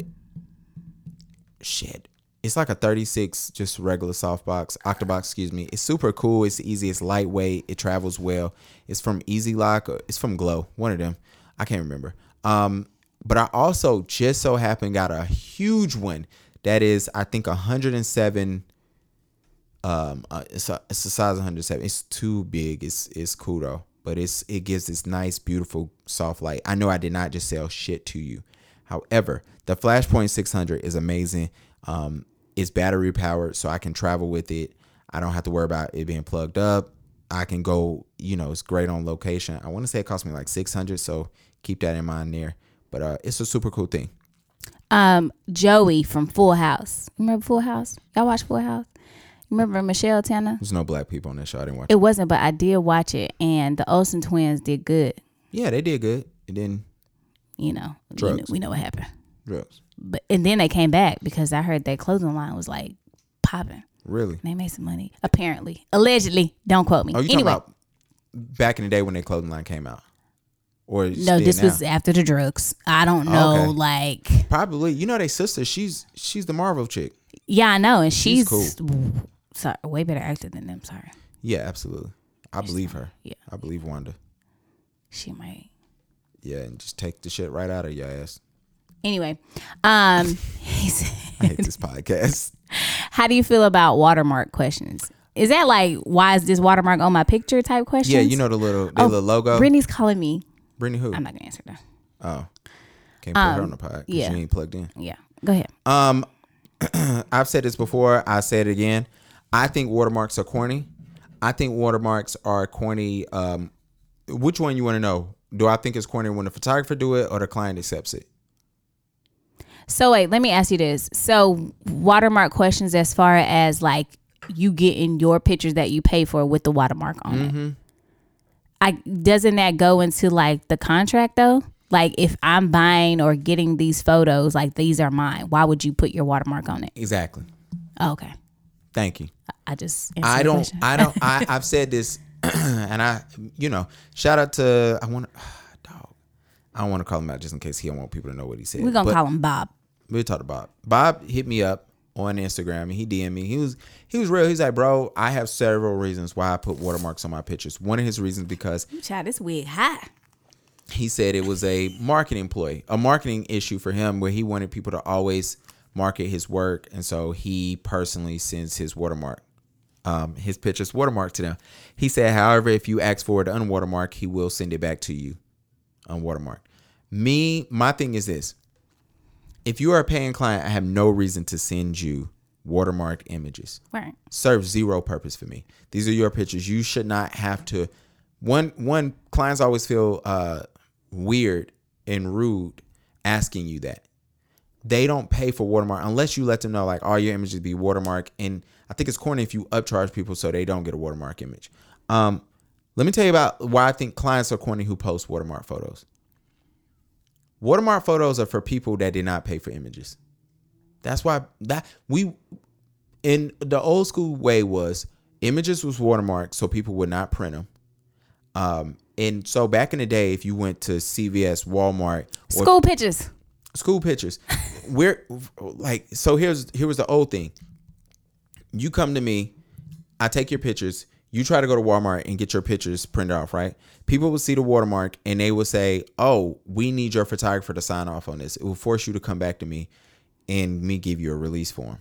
shit. It's like a 36, just regular softbox Octobox. Excuse me. It's super cool. It's easy. It's lightweight. It travels well. It's from EZ Lock. It's from Glow. One of them. I can't remember. Um, but I also just so happened got a huge one that is I think 107 um uh, it's a it's a size 107 it's too big. It's it's cool though. But it's it gives this nice beautiful soft light. I know i did not just sell shit to you. However the flashpoint 600 is amazing. Um it's battery powered so i can travel with it. I don't have to worry about it being plugged up. I can go you know it's great on location. I want to say it cost me like 600 so keep that in mind there. But uh it's a super cool thing. Um, Joey from Full House. Remember Full House? Y'all watch Full House? Remember Michelle Tanner? there's no black people on that show i didn't watch It It wasn't, but I did watch it, and the Olsen twins did good. yeah they did good and then You know, we know, Drugs. we know what happened. drugs But and then they came back because I heard their clothing line was like popping. really They made some money, apparently, allegedly. Don't quote me. Oh, you anyway, talking about back in the day when their clothing line came out, or no, this now? was after the drugs. I don't oh, know, Okay. like probably you know they sister. She's she's the Marvel chick. yeah, I know, and she's, She's sorry, way better actor than them. Sorry, Yeah, absolutely. I believe her. yeah. I believe Wanda. she might. Yeah, and just take the shit right out of your ass. Anyway, um, [laughs] he said, I hate this podcast. [laughs] how do you feel about watermark questions? Is that like why is this watermark on my picture type questions? Yeah, you know the little the Oh, little logo. Brittany's calling me. Brittany who? I'm not gonna answer that. oh, can't put her on the pod. yeah. she ain't plugged in. Yeah, go ahead. Um, [clears throat] I've said this before. I said it again. I think watermarks are corny. I think watermarks are corny. Um, which one you want to know? Do I think it's corny when the photographer do it or the client accepts it? So wait, let me ask you this. So watermark questions as far as like you getting your pictures that you pay for with the watermark on Mm-hmm. it. I doesn't that go into like the contract though? Like if I'm buying or getting these photos, like these are mine. Why would you put your watermark on it? Exactly. Oh, okay. Thank you. I just I don't. I don't. [laughs] I, I've said this, [clears throat] and I, you know, shout out to I want to, [sighs] dog. I don't want to call him out just in case he don't want people to know what he said. We're gonna But- call him Bob. we talked about Bob Bob hit me up on Instagram and he DM'd me. He was he was real. He's like, bro, I have several reasons why I put watermarks on my pictures. One of his reasons because you Child, this wig high. he said it was a marketing ploy, a marketing issue for him where he wanted people to always market his work, and so he personally sends his watermark, um, his pictures watermark to them. He said, however, if you ask for it unwatermark, he will send it back to you unwatermarked. Me, my thing is this: if you are a paying client, I have no reason to send you watermarked images Right. serves zero purpose for me. These are your pictures. You should not have to. One one clients always feel uh, weird and rude asking you that. They don't pay for watermark unless you let them know like all your images be watermark. And I think it's corny if you upcharge people so they don't get a watermark image. Um, let me tell you about why I think clients are corny who post watermark photos. Watermark photos are for people that did not pay for images. That's why that we in the old school way was images was watermarked so people would not print them. Um, and so back in the day, if you went to CVS, Walmart, or School pictures. School pictures. We're like, so here's here was the old thing. You come to me, I take your pictures. You try to go to Walmart and get your pictures printed off, right? People will see the watermark and they will say, "Oh, we need your photographer to sign off on this." It will force you to come back to me and me give you a release form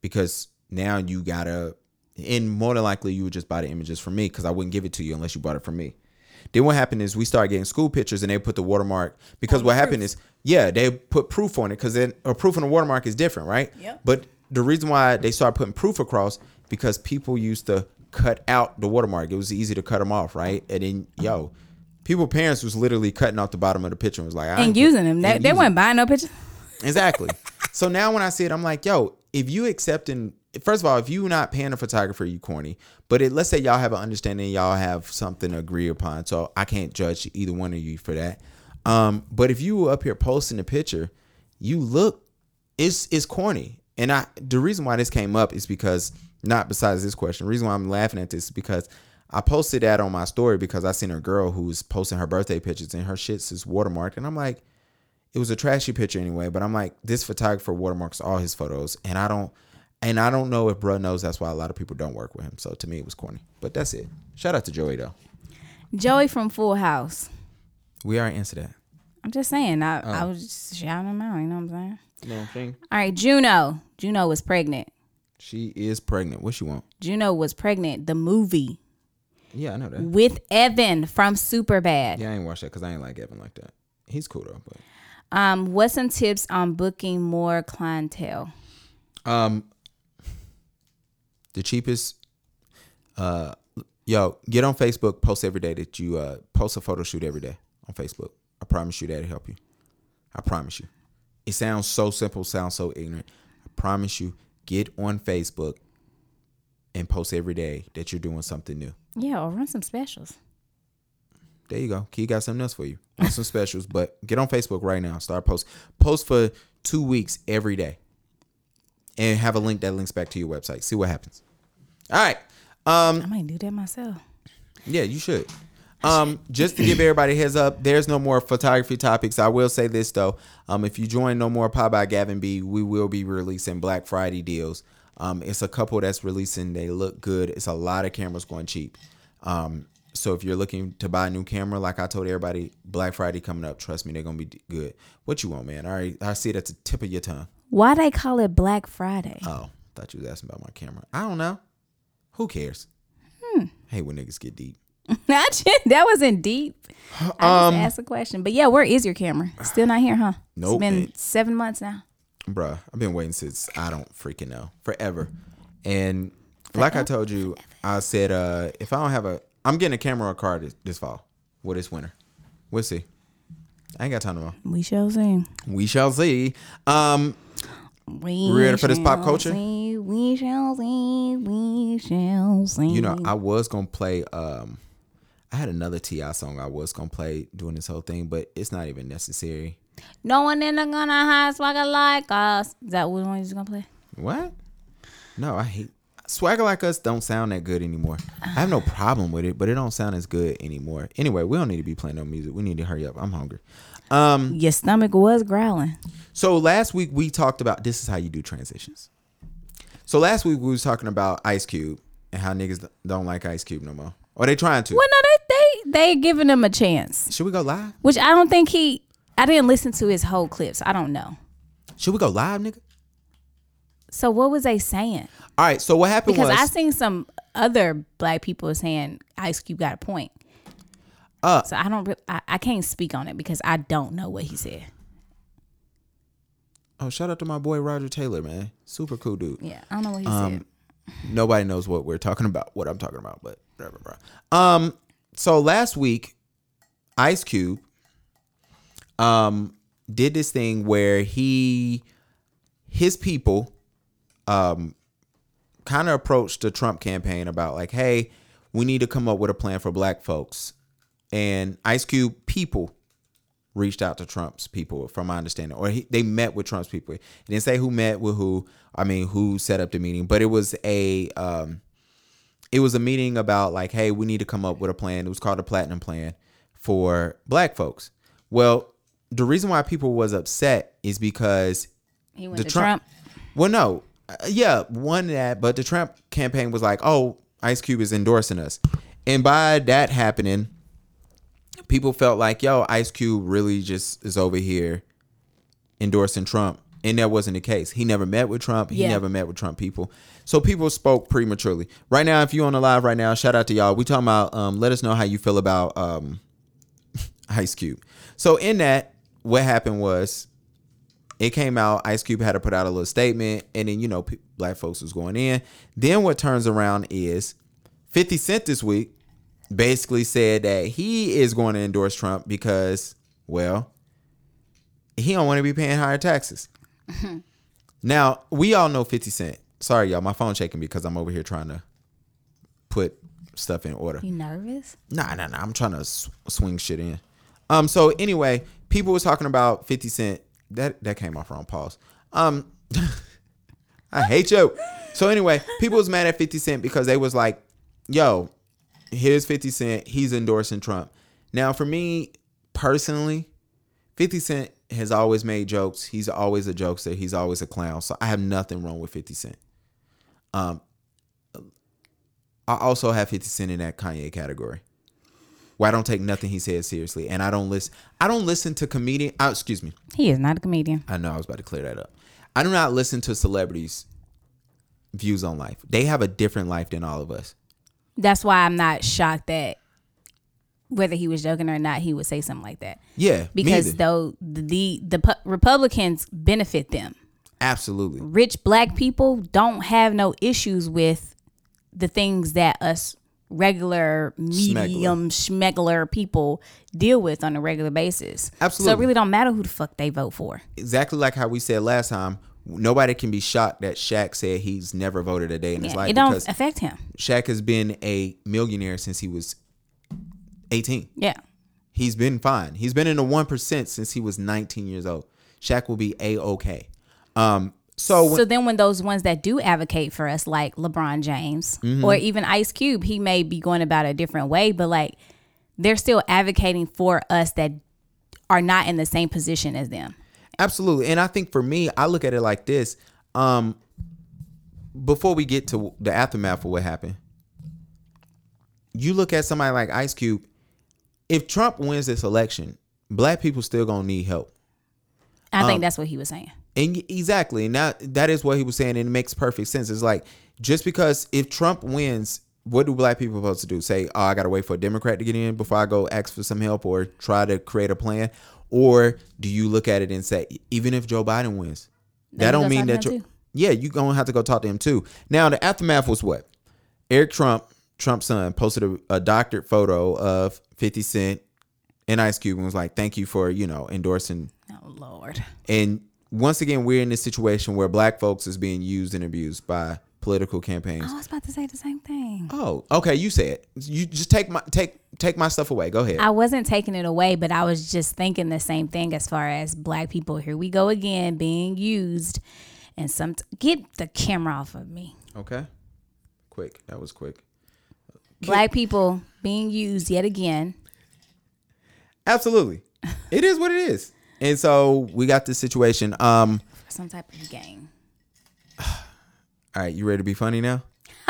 because now you gotta. And more than likely, you would just buy the images from me because I wouldn't give it to you unless you bought it from me. Then what happened is we started getting school pictures and they put the watermark because what happened is yeah they put proof on it because then a proof on a watermark is different right Yep. but the reason why they started putting proof across because people used to cut out the watermark it was easy to cut them off right and then yo people parents was literally cutting off the bottom of the picture and was like I And ain't- using them. They, they weren't buying no pictures. Exactly. [laughs] so now when I see it, I'm like, yo, if you accepting, first of all, if you're not paying a photographer, you corny. But it, let's say y'all have an understanding, y'all have something to agree upon. So I can't judge either one of you for that. Um, but if you were up here posting a picture, you look, it's it's corny. And I the reason why this came up is because not besides this question. The reason why I'm laughing at this is because I posted that on my story because I seen a girl who's posting her birthday pictures and her shits is watermarked, and I'm like, it was a trashy picture anyway, but I'm like, this photographer watermarks all his photos, and I don't, and I don't know if bruh knows that's why a lot of people don't work with him. So to me, it was corny. But that's it. Shout out to Joey though. Joey from Full House. We are answered that. I'm just saying. I, I Oh. was just shouting him out. You know what I'm saying? You know what I'm saying? All right, Juno. Juno was pregnant. She is pregnant. What she want? Juno was pregnant. The movie Yeah, I know that. with Evan from Superbad. Yeah, I ain't watched that because I ain't like Evan like that. He's cool though, but Um, what's some tips on booking more clientele? Um, the cheapest. Uh, yo, get on Facebook. Post every day that you uh post a photo shoot every day on Facebook. I promise you that'll help you. I promise you. It sounds so simple. Sounds so ignorant. I promise you. Get on Facebook and post every day that you're doing something new. Yeah, or run some specials. There you go. Key got something else for you. Run some [laughs] specials, but get on Facebook right now. Start post. Post for two weeks every day, and have a link that links back to your website. See what happens. All right. Um. I might do that myself. Yeah, you should. Um, just to give everybody a heads up, there's no more photography topics. I will say this though. Um, if you join No More Pie by Gavin B, we will be releasing Black Friday deals. Um, it's a couple that's releasing. They look good. It's a lot of cameras going cheap. Um, so if you're looking to buy a new camera, like I told everybody, Black Friday coming up. Trust me, they're gonna be good. What you want, man? All right, I see it at the tip of your tongue. Why they call it Black Friday? Oh, thought you was asking about my camera. I don't know. Who cares? Hey, when niggas get deep. [laughs] Not that wasn't deep. I just asked a question. But yeah, where is your camera? Still not here, huh? Nope. It's been seven months now. Bruh, I've been waiting since I don't freaking know forever. And like I told you, I said uh if I don't have a, I'm getting a camera or a car this, this fall, well this winter. We'll see. I ain't got time tomorrow. We shall see. We shall see. Um, We ready for this pop culture? see, we shall see. We shall see. you know, I was gonna play. Um, I had another T.I song I was gonna play doing this whole thing, but it's not even necessary. no one in the gonna hide swagger like us. Is that what one you gonna play? What? No, I hate swagger like us. Don't sound that good anymore. I have no problem with it, but it don't sound as good anymore. Anyway, we don't need to be playing no music. We need to hurry up. I'm hungry. Um, Your stomach was growling. so last week we talked about this is how you do transitions. So last week we was talking about Ice Cube and how niggas don't like Ice Cube no more. Or they trying to. Well, no, they they they giving him a chance, Should we go live? which I don't think he. I didn't listen to his whole clips. I don't know. Should we go live, nigga? So what was they saying? All right. So what happened Because was I seen some other black people saying Ice Cube got a point. Uh, so I don't. re- I, I can't speak on it because I don't know what he said. oh, shout out to my boy Roger Taylor, man. Super cool dude. Yeah, I don't know what he Um, said. nobody knows what we're talking about, what I'm talking about, but whatever, bro. Um, so last week, Ice Cube, um, did this thing where he, his people, um, kind of approached the Trump campaign about like, hey, we need to come up with a plan for Black folks, and Ice Cube people reached out to Trump's people, from my understanding, or he, they met with Trump's people. It didn't say who met with who. I mean, who set up the meeting, but it was a um, it was a meeting about like, hey, we need to come up with a plan. It was called a Platinum Plan for Black folks. Well, the reason why people was upset is because He went the to Trump, Trump. Well, no, Uh, yeah, one that, but the Trump campaign was like, "Oh, Ice Cube is endorsing us," and by that happening, people felt like, "Yo, Ice Cube really just is over here endorsing Trump," and that wasn't the case. He never met with Trump. He Yeah. never met with Trump people. So people spoke prematurely. Right now, if you on the live right now, shout out to y'all. We talking about. Um, let us know how you feel about um, [laughs] Ice Cube. So in that, what happened was it came out. Ice Cube had to put out a little statement, and then you know, pe- black folks was going in. Then what turns around is Fifty Cent this week basically said that he is going to endorse Trump because, well, he don't want to be paying higher taxes. [laughs] now we all know Fifty Cent. Sorry, y'all, my phone shaking because I'm over here trying to put stuff in order. You nervous? Nah, nah, nah. I'm trying to s- swing shit in. Um. So anyway, people was talking about Fifty Cent. That that came off wrong. Pause. Um. [laughs] I hate you. So anyway, people was mad at Fifty Cent because they was like, "Yo, here's Fifty Cent. He's endorsing Trump." Now, for me personally, Fifty Cent has always made jokes. He's always a jokester. He's always a clown. So I have nothing wrong with Fifty Cent. Um. I also have 50 Cent in that Kanye category. Where I don't take nothing he says seriously. And I don't listen I don't listen to comedian uh, excuse me. He is not a comedian. I know I was about to clear that up. I do not listen to celebrities' views on life. They have a different life than all of us. That's why I'm not shocked that whether he was joking or not, he would say something like that. Yeah. Because though the the pu- Republicans benefit them, Absolutely. rich black people don't have no issues with the things that us regular medium schmegler people deal with on a regular basis. So Absolutely. it really don't matter who the fuck they vote for. Exactly like how we said last time. Nobody can be shocked that Shaq said he's never voted a day in his life it don't affect him. Shaq has been a millionaire since he was 18. Yeah. He's been fine. He's been in the one percent since he was 19 years old. Shaq will be a okay. Um, so, when, So then when those ones that do advocate for us like LeBron James Mm-hmm. or even Ice Cube, he may be going about a different way, but like they're still advocating for us that are not in the same position as them. absolutely, and I think for me, I look at it like this. Um, before we get to the aftermath of what happened, you look at somebody like Ice Cube. If Trump wins this election, black people still gonna need help. I Um, think that's what he was saying. And exactly, and that that is what he was saying, and it makes perfect sense. It's like just because if Trump wins, what do black people supposed to do? Say, oh, I gotta wait for a Democrat to get in before I go ask for some help or try to create a plan, or do you look at it and say, even if Joe Biden wins, that don't mean that him you too. yeah, you gonna have to go talk to him too. Now the aftermath was what? Eric Trump, Trump's son, posted a, a doctored photo of 50 Cent and Ice Cube and was like, "Thank you for you know endorsing Oh Lord. and once again, we're in this situation where black folks is being used and abused by political campaigns. I was about to say the same thing. Oh, okay, you say it. You just take my take take my stuff away. Go ahead. I wasn't taking it away, but I was just thinking the same thing as far as black people. Here we go again, being used, and some get the camera off of me. okay. Quick. That was quick. Black people being used yet again. Absolutely. it is what it is. And so we got this situation. Um, some type of game. [sighs] all right, you ready to be funny now? [laughs]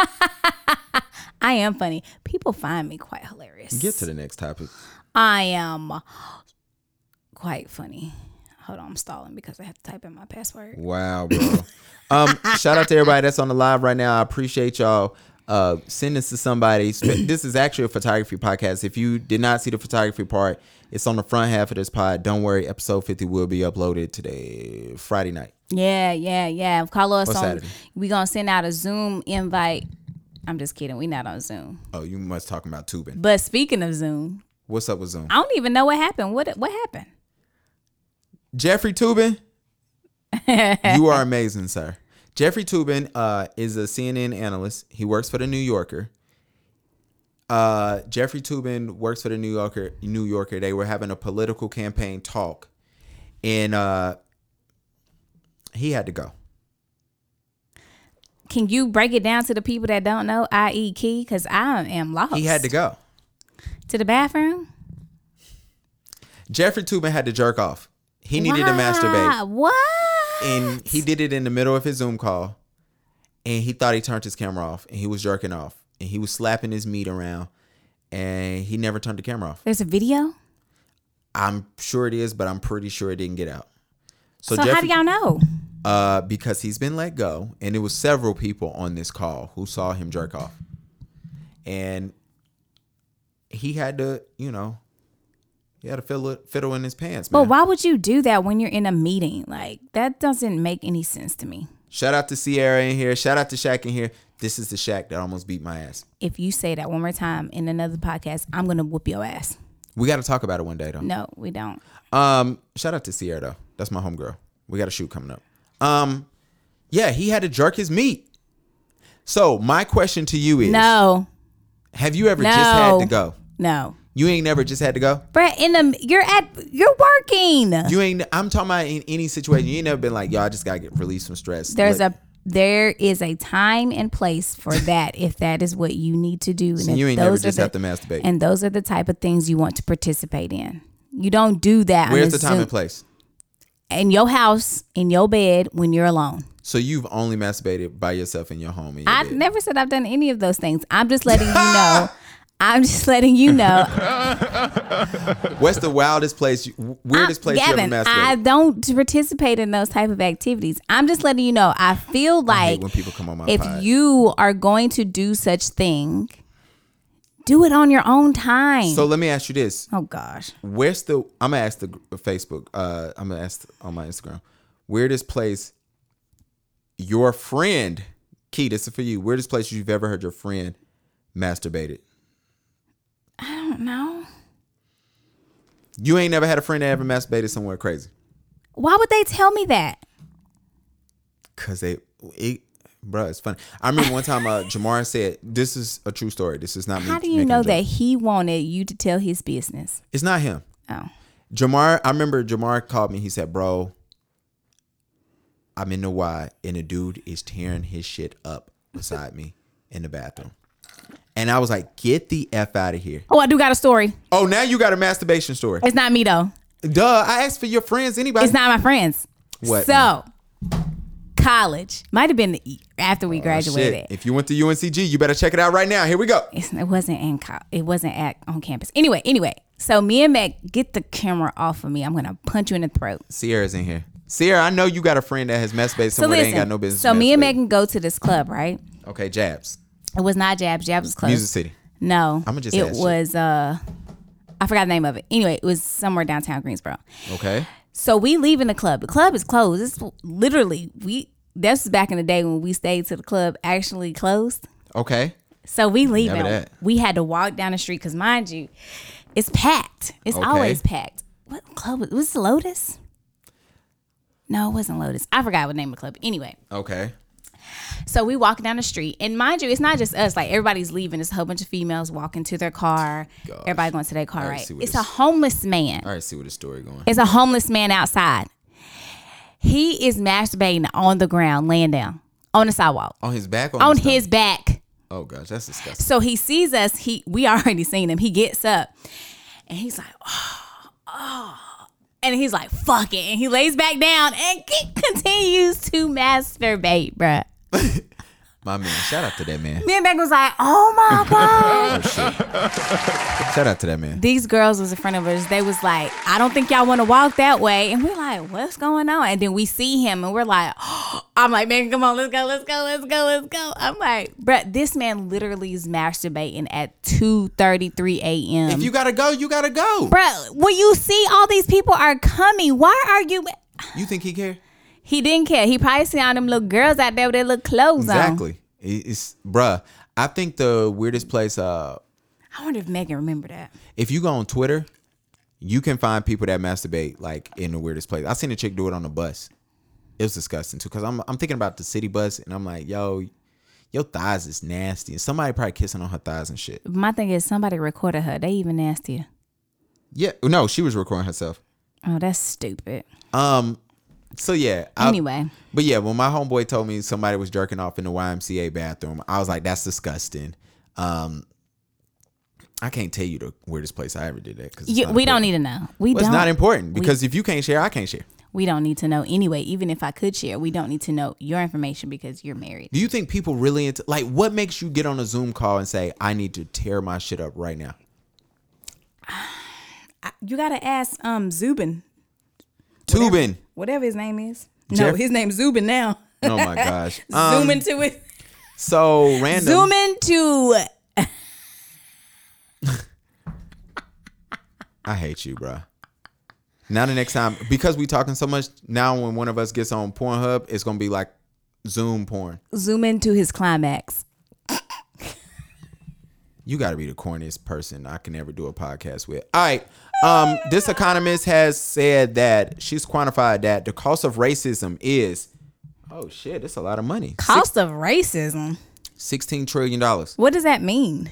I am funny. People find me quite hilarious. Get to the next topic. I am quite funny. Hold on, I'm stalling because I have to type in my password. Wow, bro. um, shout out to everybody that's on the live right now. I appreciate y'all. Uh, send this to somebody. [coughs] This is actually a photography podcast. If you did not see the photography part, it's on the front half of this pod. Don't worry, episode 50 will be uploaded today, Friday night. Yeah, yeah, yeah. Follow us Or on. Saturday. We gonna send out a Zoom invite. I'm just kidding. We're not on Zoom. Oh, you must talking about tubing. But speaking of Zoom, What's up with Zoom? I don't even know what happened. What what happened? Jeffrey Toobin, [laughs] you are amazing, sir. Jeffrey Toobin uh, is a CNN analyst. He works for the New Yorker. uh, Jeffrey Toobin works for the New Yorker. New Yorker. They were having a political campaign talk, and uh, he had to go. Can you break it down to the people that don't know, i.e., Key? Because I am lost. He had to go. to the bathroom. Jeffrey Toobin had to jerk off. He needed to masturbate, What? And he did it in the middle of his Zoom call. And he thought he turned his camera off, and he was jerking off, and he was slapping his meat around, and he never turned the camera off. There's a video. I'm sure it is, but I'm pretty sure it didn't get out. So, how do y'all know? Uh, because he's been let go, and it was several people on this call who saw him jerk off, and he had to, you know, he had to fiddle, fiddle in his pants, man. But why would you do that when you're in a meeting? Like that doesn't make any sense to me. Shout out to Sierra in here. Shout out to Shaq in here. This is the Shaq that almost beat my ass. If you say that one more time in another podcast, I'm gonna whoop your ass. We got to talk about it one day, though. No, we don't. Um, shout out to Sierra though. That's my homegirl. We got a shoot coming up. Um, yeah, he had to jerk his meat. So my question to you is: No, Have you ever just had to go? no, You ain't never just had to go. Brett. In the you're at you're working. You ain't. I'm talking about in any situation. You ain't never been like, yo, I just gotta get released from stress. There's a there is a time and place for [laughs] that if that is what you need to do. And So if you ain't never those are just the- have to masturbate. And those are the type of things you want to participate in. You don't do that. Where's the time Zoom- and place? In your house, in your bed, when you're alone. So you've only masturbated by yourself in your home. In your I bed. never said I've done any of those things. I'm just letting you know. [laughs] I'm just letting you know. [laughs] What's the wildest place, weirdest place Gavin, you ever masturbated? I don't participate in those type of activities. I'm just letting you know. I feel I like when people come on my if pod. you are going to do such thing, do it on your own time. So let me ask you this: oh gosh. Where's the? I'm gonna ask the Facebook. Uh, I'm gonna ask on my Instagram. Weirdest place your friend, Key. This is for you. Weirdest place you've ever heard your friend masturbated. Don't know. You ain't never had a friend that ever masturbated somewhere crazy. Why would they tell me that? Cause they, it, bro, it's funny. I remember one time uh, [laughs] Jamar said, "This is a true story. This is not me." How do you know that he wanted you to tell his business? It's not him. Oh. Jamar, I remember Jamar called me. He said, "Bro, I'm in the Y, and a dude is tearing his shit up beside me in the bathroom." And I was like, "Get the f out of here!" Oh, I do got a story. Oh, now you got a masturbation story. It's not me though. Duh! I asked for your friends. Anybody? It's not my friends. What? So, college might have been the- after we Oh, graduated. shit. If you went to UNCG, you better check it out right now. Here we go. It's, it wasn't in co- it wasn't at on campus. Anyway, anyway. So me and Mac get the camera off of me. I'm gonna punch you in the throat. Sierra's in here. Sierra, I know you got a friend that has masturbated So somewhere they listen. ain't got no business. so me and. Megan go to this club, right? Okay, jabs. It was not Jabs. Jabs was close. Music City. No, I'ma just it you. was uh, I forgot the name of it. Anyway, it was somewhere downtown Greensboro. Okay. So we leave in the club. The club is closed. It's literally we. That's back in the day when we stayed to the club actually closed. Okay. So we that. we had to walk down the street because mind you, it's packed. It's Okay. always packed. What club was, was it Lotus? No, it wasn't Lotus. I forgot what name of the club. Anyway, Okay. So we walk down the street, and mind you, it's not just us. Like everybody's leaving. It's a whole bunch of females walking to their car. Gosh. Everybody going to their car. Right? It's this- a homeless man. All right. See where the story going. It's a homeless man outside. He is masturbating on the ground, laying down on the sidewalk, On his back. Or on his, his back. Oh gosh, that's disgusting. So he sees us. He we already seen him. He gets up and he's like, oh, oh. And he's like, fuck it. And he lays back down and continues to masturbate, bruh. [laughs] My man. Shout out to that man. Me and Beck was like, oh my [laughs] oh, God. Shout out to that man. These girls was in front of us. They was like, I don't think y'all want to walk that way. And we're like, what's going on? And then we see him and we're like, [gasps] I'm like, man, come on, let's go, let's go, let's go, let's go. I'm like, bruh, this man literally is masturbating at 2.33 a.m. If you gotta go, you gotta go. Bruh, when you see all these people are coming, why are you? You think he care? He didn't care. He probably seen all them little girls out there with their little clothes on. Exactly. It's bruh. I think the weirdest place. Uh, I wonder if Megan remember that. if you go on Twitter, you can find people that masturbate like in the weirdest place. I seen a chick do it on the bus. It was disgusting too. Cause I'm I'm thinking about the city bus and I'm like, yo, your thighs is nasty. And somebody probably kissing on her thighs and shit. My thing is, somebody recorded her. They even nastier. Yeah, no, she was recording herself. Oh, that's stupid. Um, so yeah. I- Anyway, but yeah, when my homeboy told me somebody was jerking off in the YMCA bathroom, I was like, that's disgusting. Um, I can't tell you the weirdest place I ever did that because we don't need to know. We Well, it's don't. not important because if you can't share, I can't share. we don't need to know anyway. Even if I could share, we don't need to know your information because you're married. Do you think people really into like what makes you get on a Zoom call and say, I need to tear my shit up right now? [sighs] You gotta ask um Zubin, Toobin. whatever his name is. No, his name's Zubin now. Oh my gosh. [laughs] Zoom Um, into it. so random. Zoom into [laughs] I hate you, bro. Now the next time, because we talking so much, now when one of us gets on Pornhub, it's gonna be like Zoom porn. zoom into his climax. You got to be the corniest person I can ever do a podcast with. All right. Um, this economist has said that she's quantified that the cost of racism is, oh shit, it's a lot of money. Cost of racism. Sixteen trillion dollars. What does that mean?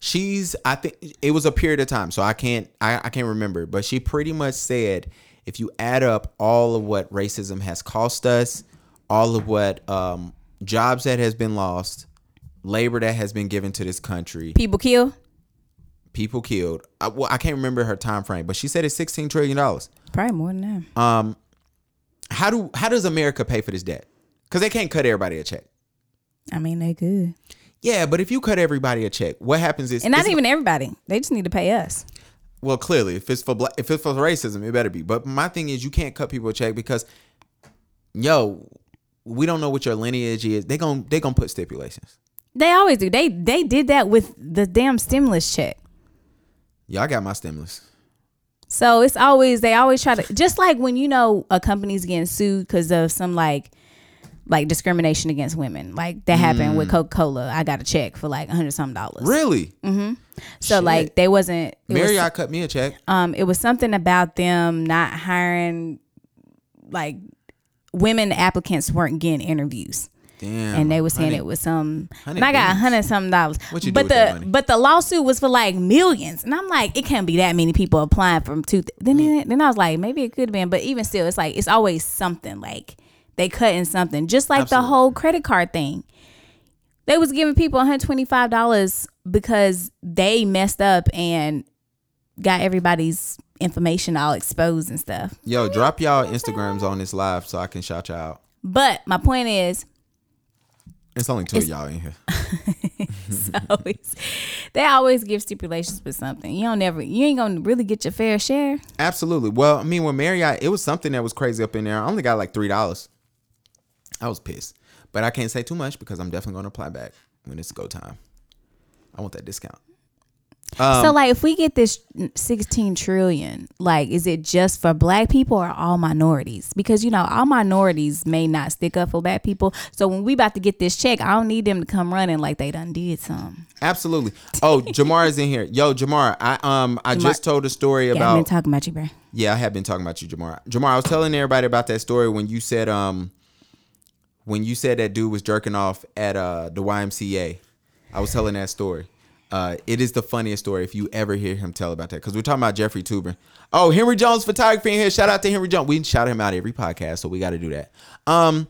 She's, I think it was a period of time, so I can't, I, I can't remember, but she pretty much said if you add up all of what racism has cost us, all of what um, jobs that has been lost, labor that has been given to this country, People kill? People killed. I, well, I can't remember her time frame, but she said it's sixteen trillion dollars. Probably more than that. Um, how do how does America pay for this debt? Because they can't cut everybody a check. I mean, they could. Yeah, but if you cut everybody a check, what happens is And not even everybody. They just need to pay us. well, clearly, if it's for black, if it's for racism, it better be. But my thing is, you can't cut people a check because, yo, we don't know what your lineage is. They gon' they gonna put stipulations. They always do. They they did that with the damn stimulus check. Yeah, I got my stimulus. So it's always they always try to just like when you know a company's getting sued because of some like like discrimination against women. Like that happened with Coca Cola. I got a check for like a hundred something dollars. Really, Mm-hmm. So Shit. like they wasn't it was- cut me a check. um it was something about them not hiring like women applicants weren't getting interviews. Damn, and they were saying honey. it was some and I got a hundred something dollars. What you but the but the lawsuit was for like millions. And I'm like, it can't be that many people applying from two then Mm. then I was like, maybe it could have been, but even still, it's like it's always something. Like they cutting something. Just like Absolutely. the whole credit card thing. They was giving people $125 because they messed up and got everybody's information all exposed and stuff. Yo, drop y'all Instagrams on this live so I can shout y'all out. But my point is, It's only two of y'all in here. [laughs] it's always they always give stipulations for something. You don't never you ain't gonna really get your fair share. Absolutely. Well, I mean, when Marriott, it was something that was crazy up in there. I only got like three dollars. I was pissed, but I can't say too much because I'm definitely going to apply back when it's go time. I want that discount. Um, so like if we get this 16 trillion, like is it just for black people or all minorities? Because you know, all minorities may not stick up for black people. So when we about to get this check, I don't need them to come running like they done did some. Absolutely. Oh, Jamar is in here. Yo, Jamar, I um I just told a story Yeah, I've about been talking about you, bro. Yeah, I have been talking about you, Jamar. Jamar, I was telling everybody about that story when you said um when you said that dude was jerking off at uh the YMCA. I was telling that story. Uh, it is the funniest story if you ever hear him tell about that because we're talking about Jeffrey Toobin. Oh, Henry Jones photography in here. Shout out to Henry Jones. We shout him out every podcast, so we got to do that. Um,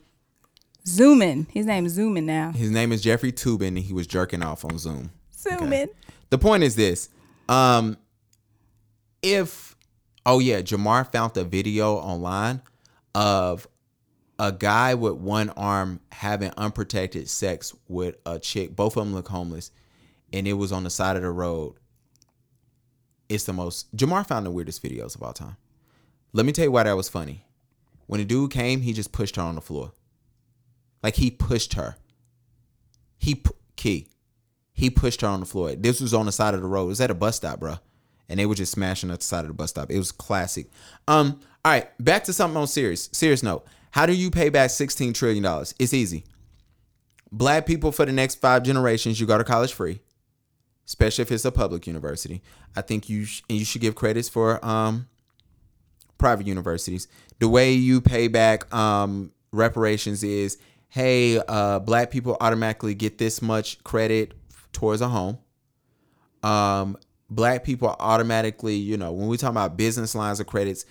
Zooming. His name is Zooming now. his name is Jeffrey Toobin, and he was jerking off on Zoom. Zooming. The point is this. Um if oh yeah, Jamar found a video online of a guy with one arm having unprotected sex with a chick. Both of them look homeless. And it was on the side of the road. It's the most Jamar found the weirdest videos of all time. Let me tell you why that was funny. When the dude came, he just pushed her on the floor. Like he pushed her. He key. He pushed her on the floor. This was on the side of the road. It was at a bus stop, bro. And they were just smashing at the side of the bus stop. It was classic. Um, all right, back to something on serious. Serious note. How do you pay back $16 trillion? It's easy. Black people for the next five generations, you go to college free, especially if it's a public university. I think you sh- and you should give credits for um, private universities. The way you pay back um, reparations is hey, uh, black people automatically get this much credit towards a home. Um, black people automatically, you know, when we talk about business lines of credits,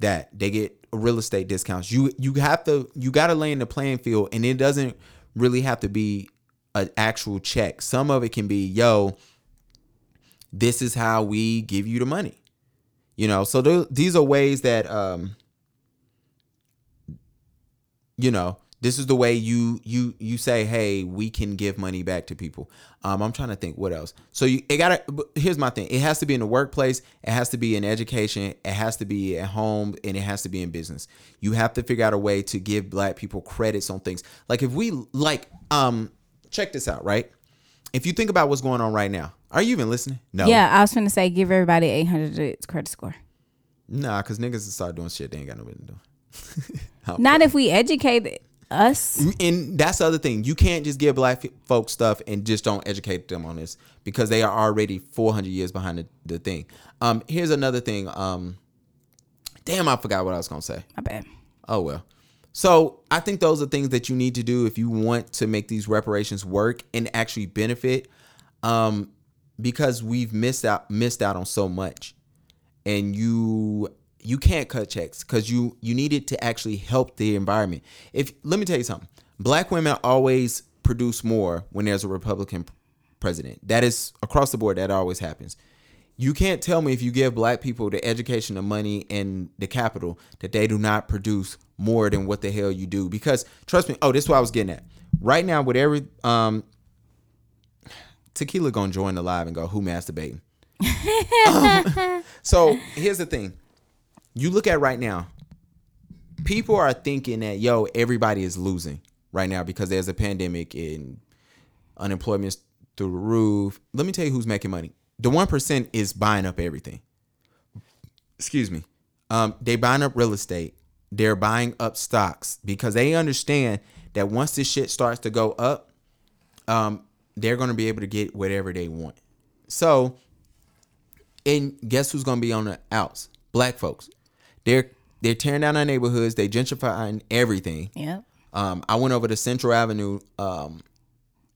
that they get real estate discounts. You you have to you got to lay in the playing field, and it doesn't really have to be an actual check. Some of it can be, yo, this is how we give you the money. You know, so th- these are ways that um you know, this is the way you you you say, hey, we can give money back to people. Um, I'm trying to think what else. So you it gotta. Here's my thing. It has to be in the workplace. It has to be in education. It has to be at home, and it has to be in business. You have to figure out a way to give black people credits on things. Like if we like, um, check this out, right? If you think about what's going on right now, are you even listening? No. Yeah, I was gonna say give everybody eight hundred credit score. Nah, because niggas start doing shit they ain't got no business doing. [laughs] Not if we educate us. and that's the other thing. You can't just give black folks stuff and just don't educate them on this because they are already 400 years behind the, the thing. Um, here's another thing. Um, damn, I forgot what I was gonna say. My bad. Oh well. So I think those are things that you need to do if you want to make these reparations work and actually benefit. Um, because we've missed out missed out on so much, and you you can't cut checks because you you need it to actually help the environment. If let me tell you something, black women always produce more when there's a Republican president. That is across the board. That always happens. You can't tell me if you give black people the education, the money, and the capital that they do not produce more than what the hell you do. Because trust me, oh, this is what I was getting at. Right now, with every um, tequila gonna join the live and go, who masturbating? [laughs] So here's the thing. You look at right now, people are thinking that yo, everybody is losing right now because there's a pandemic and unemployment's through the roof. Let me tell you who's making money. The one percent is buying up everything. Excuse me. Um, they buying up real estate. They're buying up stocks because they understand that once this shit starts to go up, um, they're gonna be able to get whatever they want. So, and guess who's gonna be on the outs? Black folks. They're they're tearing down our neighborhoods. They gentrifying everything. Yep. Um, I went over to Central Avenue, um,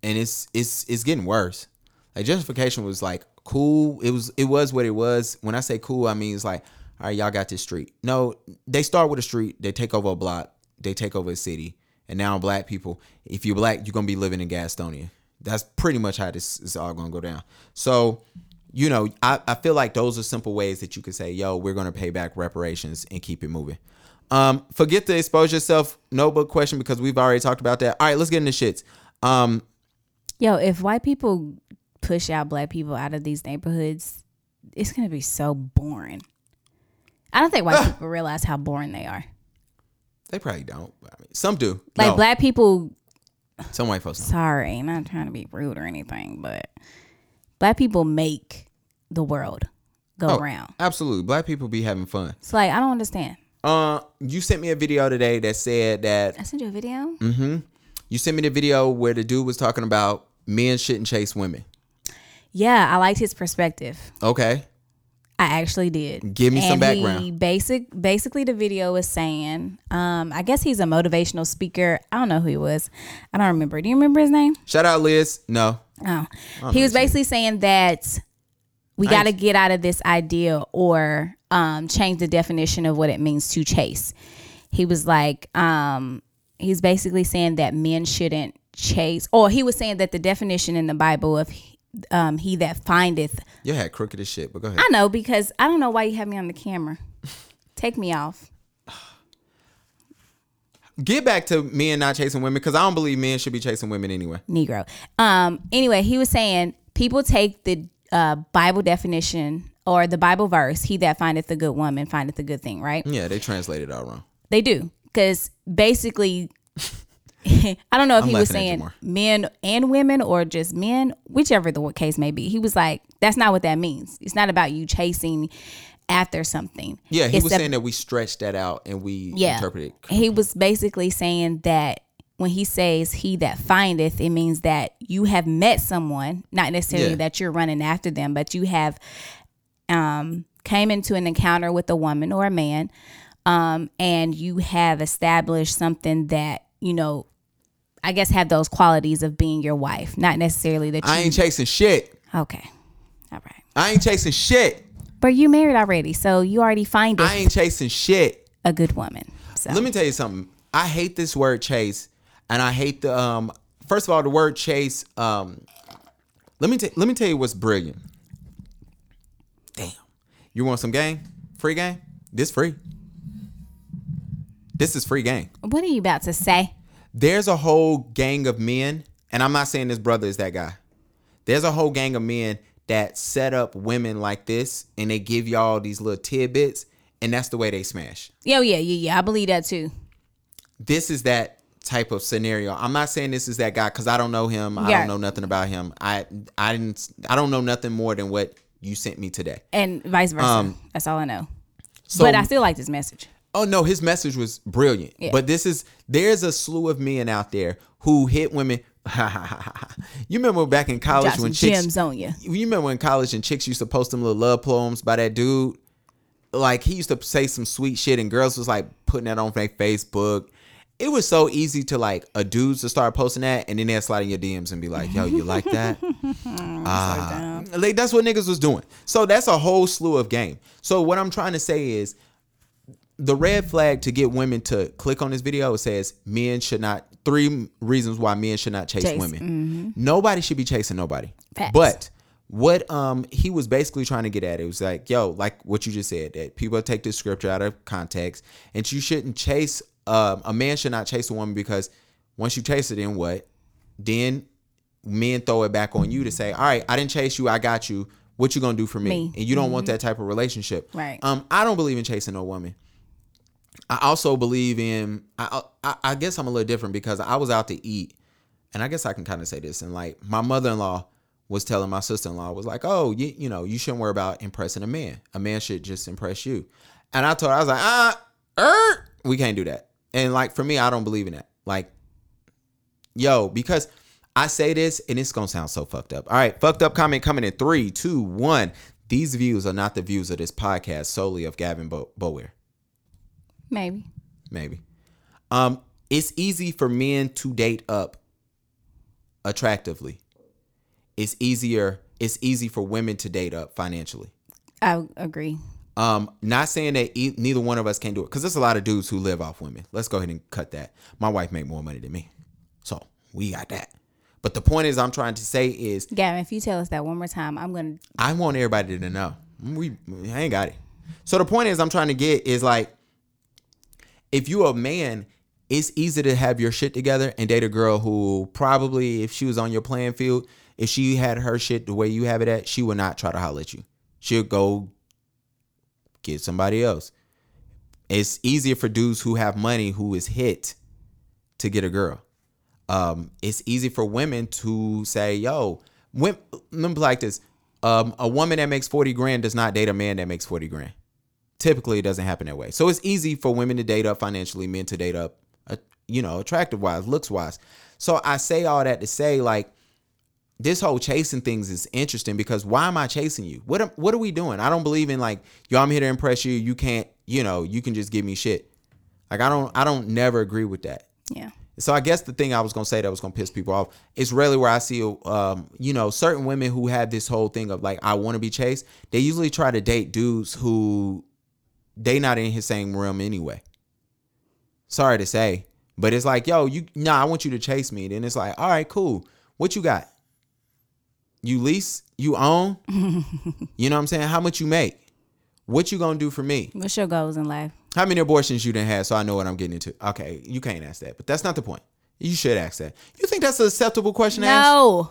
and it's it's it's getting worse. Like gentrification was like cool. It was it was what it was. When I say cool, I mean it's like, all right, y'all got this street. No, they start with a street, they take over a block, they take over a city, and now black people. If you're black, you're gonna be living in Gastonia. That's pretty much how this is all gonna go down. So, you know, I, I feel like those are simple ways that you could say, yo, we're gonna pay back reparations and keep it moving. Um, forget the expose yourself notebook question because we've already talked about that. All right, let's get into shits. Um, Yo, if white people push out black people out of these neighborhoods, it's gonna be so boring. I don't think white people realize how boring they are. they probably don't. but I mean, some do. Like No, black people some white folks. Don't. sorry, not trying to be rude or anything, but black people make the world go Oh, around. absolutely. Black people be having fun. It's like I don't understand. Uh, you sent me a video today that said that I sent you a video. Mm. Hmm. You sent me the video where the dude was talking about men shouldn't chase women. Yeah, I liked his perspective. Okay. I actually did. Give me some And He background. basic, basically, the video was saying, um, I guess he's a motivational speaker. I don't know who he was. I don't remember. Do you remember his name? Shout out Liz. No. Oh, he was basically saying that we got to get out of this idea or um, change the definition of what it means to chase. He was like, um, he's basically saying that men shouldn't chase, or he was saying that the definition in the Bible of um, he that findeth You had crooked as shit, but go ahead. I know because I don't know why you have me on the camera. [laughs] Take me off. Get back to men not chasing women because I don't believe men should be chasing women anyway. Negro. Um. Anyway, he was saying people take the uh, Bible definition or the Bible verse, "He that findeth a good woman findeth a good thing." Right? Yeah, they translate it all wrong. They do because basically, [laughs] [laughs] I don't know if I'm he was laughing at you saying men and women or just men, whichever the case may be. He was like, "That's not what that means. It's not about you chasing after something." Yeah, he It's was a- saying that we stretched that out and we yeah. interpreted. He was basically saying that when he says he that findeth, it means that you have met someone, not necessarily Yeah. that you're running after them, but you have um came into an encounter with a woman or a man, um, and you have established something that, you know, I guess have those qualities of being your wife, not necessarily that you. I ain't chasing shit. okay, all right. I ain't chasing shit. But you married already, so you already find it. I ain't chasing shit. a good woman. So Let me tell you something. I hate this word chase, and I hate the um. First of all, the word chase. Um, let me t- let me tell you what's brilliant. Damn, you want some game? Free game? This free. This is free game. what are you about to say? There's a whole gang of men, and I'm not saying this brother is that guy. There's a whole gang of men that set up women like this, and they give y'all these little tidbits, and that's the way they smash. Yeah, yeah, yeah, yeah. I believe that too. this is that type of scenario. I'm not saying this is that guy because I don't know him. I don't know nothing about him. I I didn't. I don't know nothing more than what you sent me today. And vice versa. Um, That's all I know. So, but I still like this message. Oh no, his message was brilliant. Yeah. But this is there's a slew of men out there who hit women. [laughs] you remember back in college Drop when chicks. gems on you. You remember in college and chicks used to post them little love poems by that dude? Like he used to say some sweet shit and girls was like putting that on their Facebook. It was so easy to like a dudes to start posting that and then they'd slide in your DMs and be like, yo, you like that? [laughs] Ah. like that's what niggas was doing. So that's a whole slew of game. So what I'm trying to say is the red flag to get women to click on this video says men should not three reasons why men should not chase, Chase, women. Nobody should be chasing nobody. Facts. But what um he was basically trying to get at it was like, yo, like what you just said, that people take this scripture out of context, and you shouldn't chase um a man should not chase a woman because once you chase it, then what? Then men throw it back on you to say, all right, I didn't chase you, I got you. What you gonna do for me? Me. And you don't want that type of relationship. Right. Um, I don't believe in chasing no woman. I also believe in. I, I I guess I'm a little different because I was out to eat, and I guess I can kind of say this. And like my mother-in-law was telling my sister-in-law was like, "Oh, you you know you shouldn't worry about impressing a man. A man should just impress you." And I told her I was like, "Ah, er, we can't do that." And like for me, I don't believe in that. Like, yo, because I say this and it's gonna sound so fucked up. All right, fucked up comment coming in three, two, one. These views are not the views of this podcast solely of Gavin Bo- Maybe. maybe. Um, it's easy for men to date up attractively. It's easier. It's easy for women to date up financially. I agree. Um, not saying that e- neither one of us can do it because there's a lot of dudes who live off women. Let's go ahead and cut that. My wife make more money than me, so we got that. But the point is, I'm trying to say is, Gavin, if you tell us that one more time, I'm gonna I want everybody to know. We I ain't got it. So the point is I'm trying to get is like if you're a man, it's easy to have your shit together and date a girl who probably if she was on your playing field, if she had her shit the way you have it at, she would not try to holler at you. She'll go get somebody else. It's easier for dudes who have money who is hit to get a girl. Um, it's easy for women to say, "Yo, women, let me like this: um, a woman that makes forty grand does not date a man that makes forty grand. Typically, it doesn't happen that way. So it's easy for women to date up financially, men to date up, uh, you know, attractive wise, looks wise. So I say all that to say, like, this whole chasing things is interesting because why am I chasing you? What am, what are we doing? I don't believe in like, yo, I'm here to impress you. You can't, you know, you can just give me shit. Like I don't, I don't never agree with that. yeah. So I guess the thing I was gonna say that was gonna piss people off is really where I see, um, you know, certain women who have this whole thing of like I want to be chased. They usually try to date dudes who they not in his same realm anyway. Sorry to say, but it's like, yo, you, nah, I want you to chase me. Then it's like, all right, cool. What you got? You lease? You own? [laughs] you know what I'm saying? How much you make? What you gonna do for me? What's your goals in life? How many abortions you done had so I know what I'm getting into? Okay, you can't ask that, but that's not the point. You should ask that. You think that's an acceptable question to ask? No.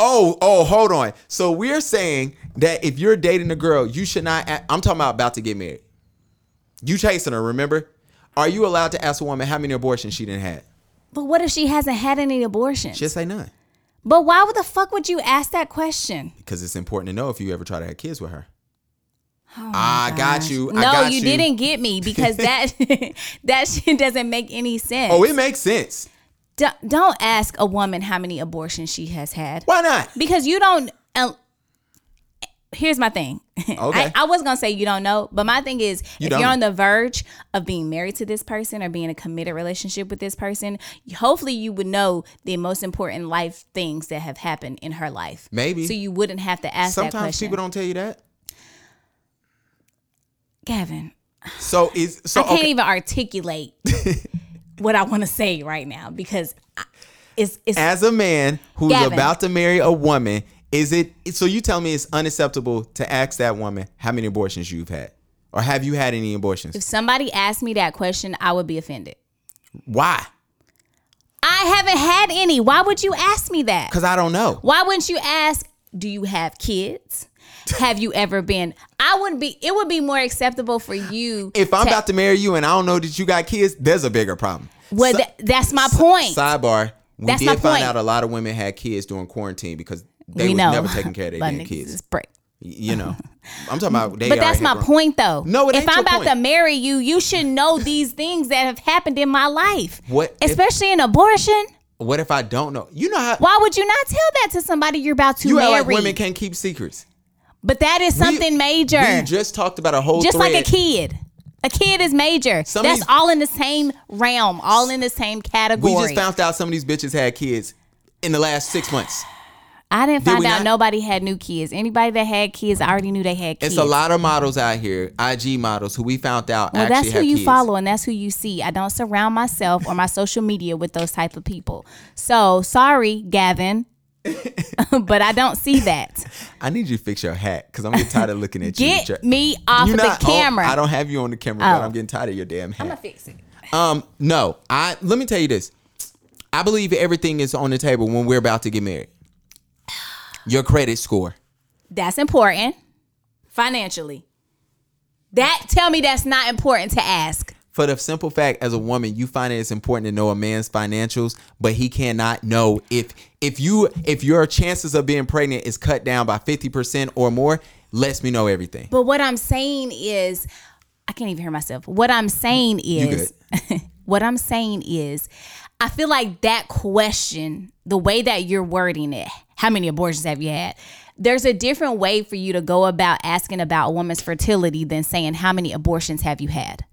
Oh, oh, hold on. So we're saying that if you're dating a girl, you should not. I'm talking about about to get married. You chasing her, remember? Are you allowed to ask a woman how many abortions she didn't had? But what if she hasn't had any abortions? Just say none, but why would the fuck would you ask that question? because it's important to know if you ever try to have kids with her. I got you. I no, got you, didn't get me because [laughs] that [laughs] that shit doesn't make any sense. Oh, it makes sense. D- don't ask a woman how many abortions she has had Why not? because you don't. Uh, here's my thing. [laughs] Okay. I, I was gonna say you don't know, but my thing is, You if you're know. on the verge of being married to this person or being in a committed relationship with this person, hopefully you would know the most important life things that have happened in her life. Maybe. so you wouldn't have to ask Sometimes question. people don't tell you that. Gavin, So is so I can't okay. even articulate [laughs] what I want to say right now because I- it's it's As a man who's Gavin. about to marry a woman, is it so you tell me it's unacceptable to ask that woman how many abortions you've had? Or have you had any abortions? if somebody asked me that question, I would be offended. Why? I haven't had any. Why would you ask me that? Because I don't know. Why wouldn't you ask, do you have kids? [laughs] Have you ever been? I wouldn't be, it would be more acceptable for you. If I'm about to marry you and I don't know that you got kids, there's a bigger problem. Well, tha- that's my point. Sidebar. We That's did find out a lot of women had kids during quarantine because they we was know. never taking care of [laughs] their damn kids. is break. You know. I'm talking about [laughs] But that's my hyper- point, though. No, it if I'm about point. to marry you, you should know these things that have happened in my life. What if- Especially in abortion. What if I don't know? You know how Why would you not tell that to somebody you're about to marry? you act marry? like women can't keep secrets. but that is We- something major. We just talked about a whole just like a kid. A kid is major. Some That's these- all in the same realm, all in the same category. We just found out some of these bitches had kids in the last six months. I didn't Did find we out not? nobody had new kids. Anybody that had kids, I already knew they had kids. It's a lot of models out here, IG models, who we found out Well, actually that's who have you kids. follow and that's who you see. I don't surround myself or my social media with those type of people. So sorry, Gavin, [laughs] but I don't see that. [laughs] I need you to fix your hat because I'm getting tired of looking at you. Get Jer- me off You're of not the on- camera. I don't have you on the camera, but Oh. I'm getting tired of your damn hat. I'm gonna fix it. Um, no, I let me tell you this. I believe everything is on the table when we're about to get married. Your credit score. That's important financially. That tell me that's not important to ask. For the simple fact, as a woman, you find it's important to know a man's financials, but he cannot know if if you if your chances of being pregnant is cut down by fifty percent or more. Lets me know everything. But what I'm saying is, I can't even hear myself. What I'm saying is, [laughs] what I'm saying is, I feel like that question, the way that you're wording it, how many abortions have you had? There's a different way for you to go about asking about a woman's fertility than saying how many abortions have you had.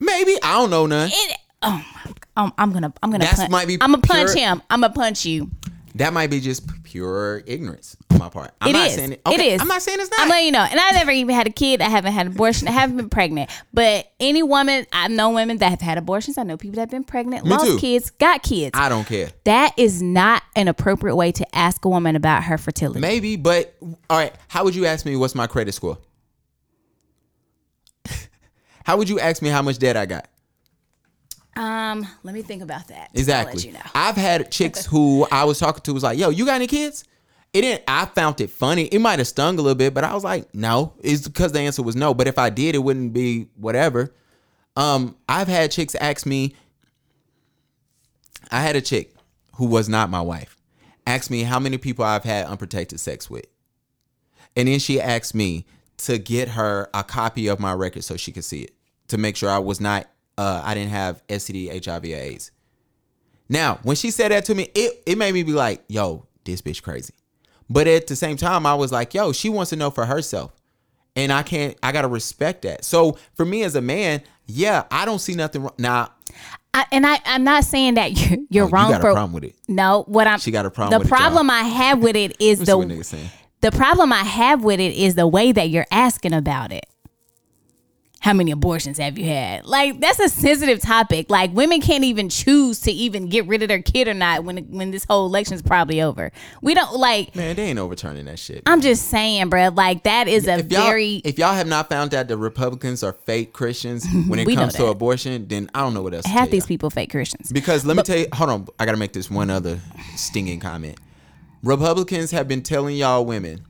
Maybe I don't know none. It, oh, my- um, I'm gonna, I'm gonna, That's punch, might be I'm gonna punch pure- him. I'm gonna punch you. That might be just pure ignorance on my part. I'm It not is. saying it. It okay, is. I'm not saying it's not. I'm letting you know. And I never even had a kid. I haven't had an abortion. I haven't been pregnant. But any woman, I've known women that have had abortions. I know people that have been pregnant, Me lost too. kids, got kids. I don't care. that is not an appropriate way to ask a woman about her fertility. Maybe, but all right. How would you ask me what's my credit score? [laughs] how would you ask me how much debt I got? Um, let me think about that. I'll Exactly. let you know. I've had chicks who I was talking to was like, "Yo, you got any kids?" It didn't. I found it funny. It might have stung a little bit, but I was like, "No." It's because the answer was no. But if I did, it wouldn't be whatever. Um, I've had chicks ask me. I had a chick who was not my wife ask me how many people I've had unprotected sex with, and then she asked me to get her a copy of my record so she could see it to make sure I was not. Uh, I didn't have STD, HIV, or AIDS. Now, when she said that to me, it, it made me be like, yo, this bitch crazy. But at the same time, I was like, yo, she wants to know for herself. And I can't, I gotta respect that. So for me as a man, yeah, I don't see nothing wrong. Now, I, and I, I'm not saying that [laughs] you're, you're oh, wrong you got for a problem with it. No, what I'm She got a problem The with it, problem I have with it is Let me see the the problem I have with it is the way that you're asking about it. How many abortions have you had? Like that's a sensitive topic. Like women can't even choose to even get rid of their kid or not when when this whole election's probably over. We don't like. Man, they ain't overturning that shit. I'm just saying, bruh. Like that is a if very. if y'all have not found out the Republicans are fake Christians [laughs] when it comes to abortion, then I don't know what else. to half these people fake Christians. Because let me tell you, hold on, I gotta make this one other stinging comment. Republicans have been telling y'all women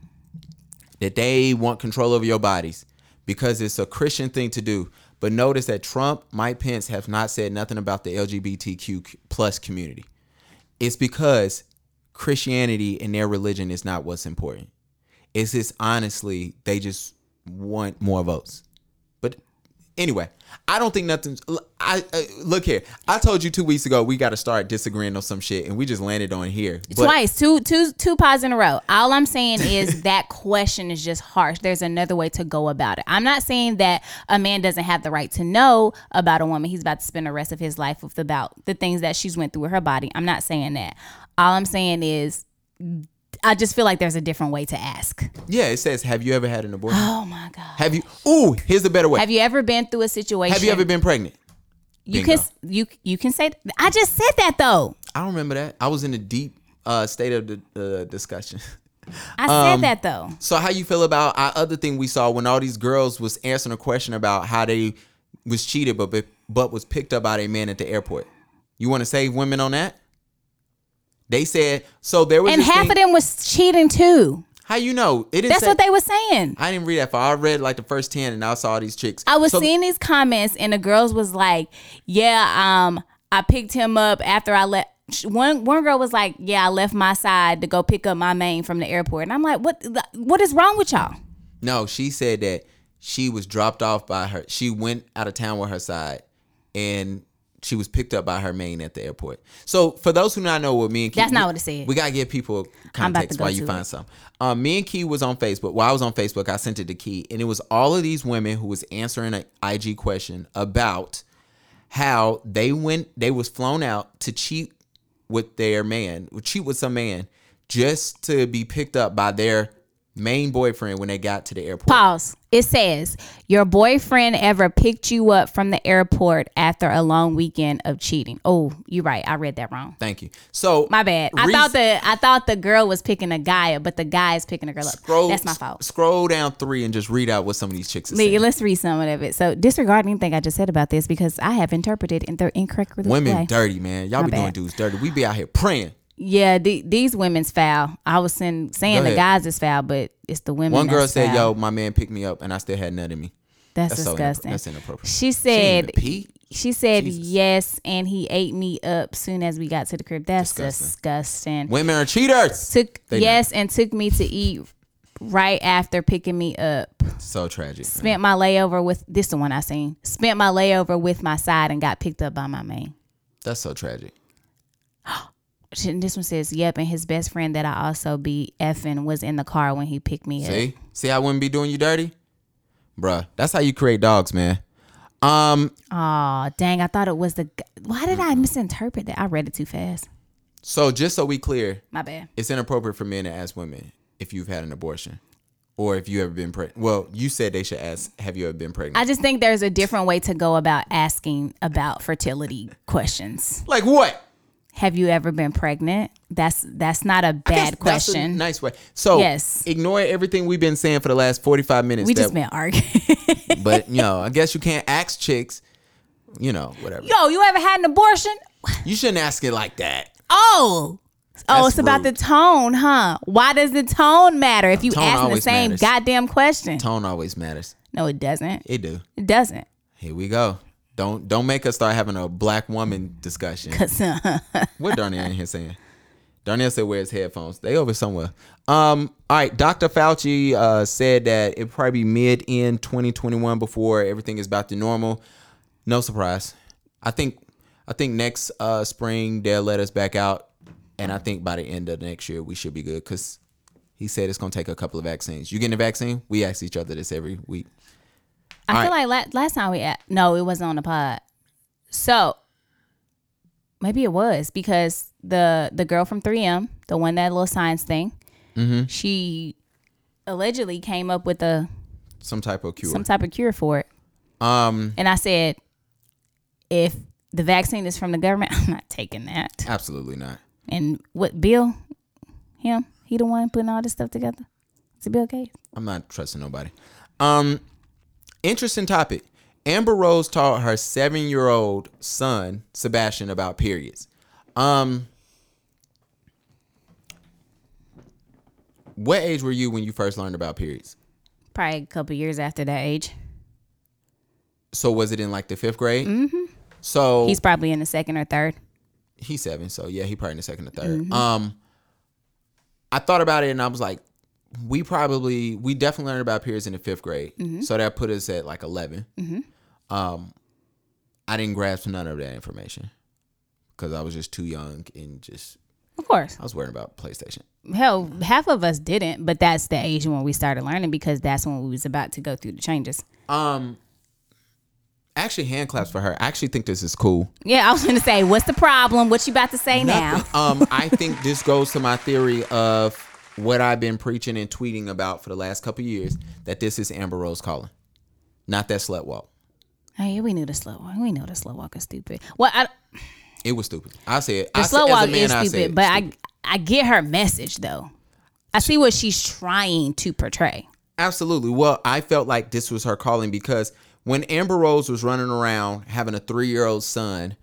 that they want control over your bodies because it's a Christian thing to do. But notice that Trump, Mike Pence have not said nothing about the LGBTQ plus community. It's because Christianity and their religion is not what's important. It's just honestly, they just want more votes. Anyway, I don't think nothing's. I uh, look here. I told you two weeks ago we got to start disagreeing on some shit, and we just landed on here. But Twice, two, two, two pods in a row. All I'm saying [laughs] is that question is just harsh. There's another way to go about it. I'm not saying that a man doesn't have the right to know about a woman. He's about to spend the rest of his life with about the things that she's went through with her body. I'm not saying that. All I'm saying is, I just feel like there's a different way to ask. Yeah, it says, "Have you ever had an abortion? Oh my god. Have you? Ooh, here's a better way. Have you ever been through a situation? Have you ever been pregnant? You Bingo. can you you can say. I just said that though. I don't remember that. I was in a deep uh, state of the uh, discussion. I said Um, that though. So how you feel about our other thing we saw when all these girls was answering a question about how they was cheated but but, but was picked up by a man at the airport? You want to save women on that? They said so. There was And half thing- of them was cheating too. How you know? It That's say- what they were saying. I didn't read that far. I read like the first ten, and I saw these chicks. I was So- seeing these comments, and the girls was like, "Yeah, um, I picked him up after I left." One one girl was like, "Yeah, I left my side to go pick up my main from the airport," and I'm like, "What? What is wrong with y'all?" No, she said that she was dropped off by her. She went out of town with her side, and she was picked up by her main at the airport. So for those who not know what me and Ke, That's not we- what it said. We gotta give people I'm about to context while you find it. some. Um, me and Ke was on Facebook. While I was on Facebook, I sent it to Ke, and it was all of these women who was answering an IG question about how they went. They was flown out to cheat with their man, cheat with some man, just to be picked up by their main boyfriend when they got to the airport. Pause. It says your boyfriend ever picked you up from the airport after a long weekend of cheating. Oh, you're right. I read that wrong. Thank you. So My bad. I thought the I thought the girl was picking a guy up, but the guy is picking a girl up. scroll. That's my fault. Scroll down three and just read out what some of these chicks are saying. let's read some of it. So disregard anything I just said about this because I have interpreted in the incorrect way. Women dirty, man. Y'all My be doing dudes dirty. We be out here praying. Yeah, the, these women's foul. I was saying, saying the guys is foul, but it's the women. One girl said, foul. "Yo, my man picked me up, and I still had none in me." that's, that's so inappro- disgusting. that's inappropriate. She She said, pee? she said Jesus. yes, and he ate me up soon as we got to the crib. That's Disgusting. disgusting. Women are cheaters. Took They yes, and took me to eat right after picking me up. So tragic. man. Spent my layover with this the one I seen. Spent my layover with my side and got picked up by my man. That's so tragic. [gasps] [gasps] This one says, "Yep." And his best friend that I also be effing was in the car when he picked me up. See, see, I wouldn't be doing you dirty, bruh. That's how you create dogs, man. Um, Oh dang! I thought it was the. g- Why did I misinterpret that? I read it too fast. so just so we clear, My bad. it's inappropriate for men to ask women if you've had an abortion or if you ever been pregnant. Well, you said they should ask, "Have you ever been pregnant?" I just think there's a different way to go about asking about fertility questions. like what? Have you ever been pregnant? That's that's not a bad that's a question. nice way. So Yes. ignore everything we've been saying for the last forty five minutes. we just been arguing. but [laughs] you know, I guess you can't ask chicks. You know, whatever. Yo, you ever had an abortion? You shouldn't ask it like that. Oh. Oh, That's it's about the tone, huh? Why does the tone matter if you Tone asking the same matters. goddamn question? Tone always matters. No, it doesn't. It do. It doesn't. Here we go. Don't don't make us start having a black woman discussion. [laughs] uh, What Darnell in here saying? Darnell said wears headphones. They over somewhere. Um, all right, Dr. Fauci uh, said that it probably be mid in 2021 before everything is back to normal. No surprise. I think I think next uh, spring they'll let us back out, and I think by the end of next year we should be good because he said it's gonna take a couple of vaccines. You getting a vaccine? We ask each other this every week. I feel like la- last time we at, no, it wasn't on the pod. So maybe it was because the the girl from 3M, the one that little science thing, Mm-hmm. she allegedly came up with a Some type of cure. some type of cure for it. um, And I said, if the vaccine is from the government, [laughs] I'm not taking that. absolutely not. And what Bill, him, he the one putting all this stuff together. Is it Bill Gates? I'm not trusting nobody. Um, interesting topic. Amber Rose taught her seven-year-old son Sebastian about periods. Um, what age were you when you first learned about periods? Probably a couple years after that age. So was it in like the fifth grade? Mm-hmm. So He's probably in the second or third. he's seven, so yeah, he probably in the second or 3rd Um, I thought about it and I was like, we probably we definitely learned about periods in the fifth grade, so that put us at like 11 Um, I didn't grasp none of that information because I was just too young and just Of course. I was worried about PlayStation. Hell, half of us didn't, but that's the age when we started learning because that's when we was about to go through the changes. Um, actually, hand claps for her. I actually think this is cool. Yeah, I was gonna say, what's the problem? What you about to say now? um, I think this goes to my theory of what I've been preaching and tweeting about for the last couple of years that this is Amber Rose calling, not that slut walk. Hey, we knew the slow walk. We know the slow walk is stupid. Well, I, It was stupid. I said the I slow said, as a walk man, is I stupid, said but stupid. I I get her message though. I see what she's trying to portray. Absolutely. Well, I felt like this was her calling because when Amber Rose was running around having a three year old son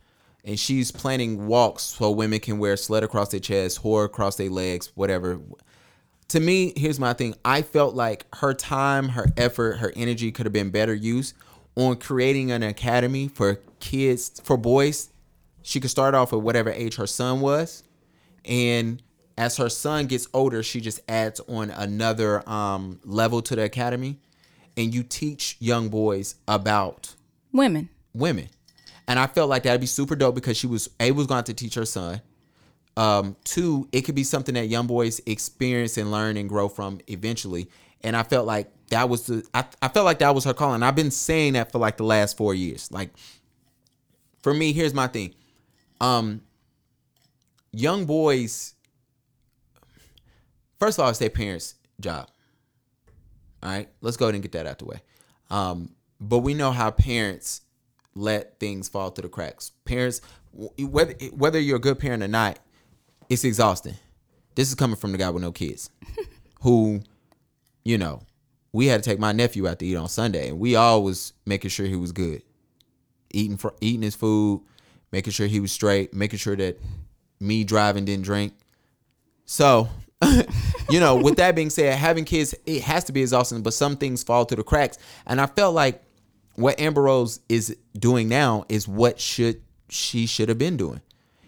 and she's planning walks so women can wear slut across their chest, whore across their legs, whatever. To me, here's my thing. I felt like her time, her effort, her energy could have been better used on creating an academy for kids, for boys. She could start off at whatever age her son was. And as her son gets older, she just adds on another um, level to the academy. And you teach young boys about Women. women. And I felt like that'd be super dope because she was A was going to teach her son. Um, two, it could be something that young boys experience and learn and grow from eventually. And I felt like that was the I, I felt like that was her calling. I've been saying that for like the last four years. Like for me, here's my thing. Um young boys first of all, it's their parents' job. All right, let's go ahead and get that out the way. Um, but we know how parents let things fall through the cracks. Parents, whether whether you're a good parent or not, it's exhausting. This is coming from the guy with no kids, [laughs] who, you know, we had to take my nephew out to eat on Sunday, and we all was making sure he was good, eating for eating his food, making sure he was straight, making sure that me driving didn't drink. So, [laughs] you know, with that being said, having kids it has to be exhausting, but some things fall through the cracks, and I felt like what Amber Rose is doing now is what should she should have been doing.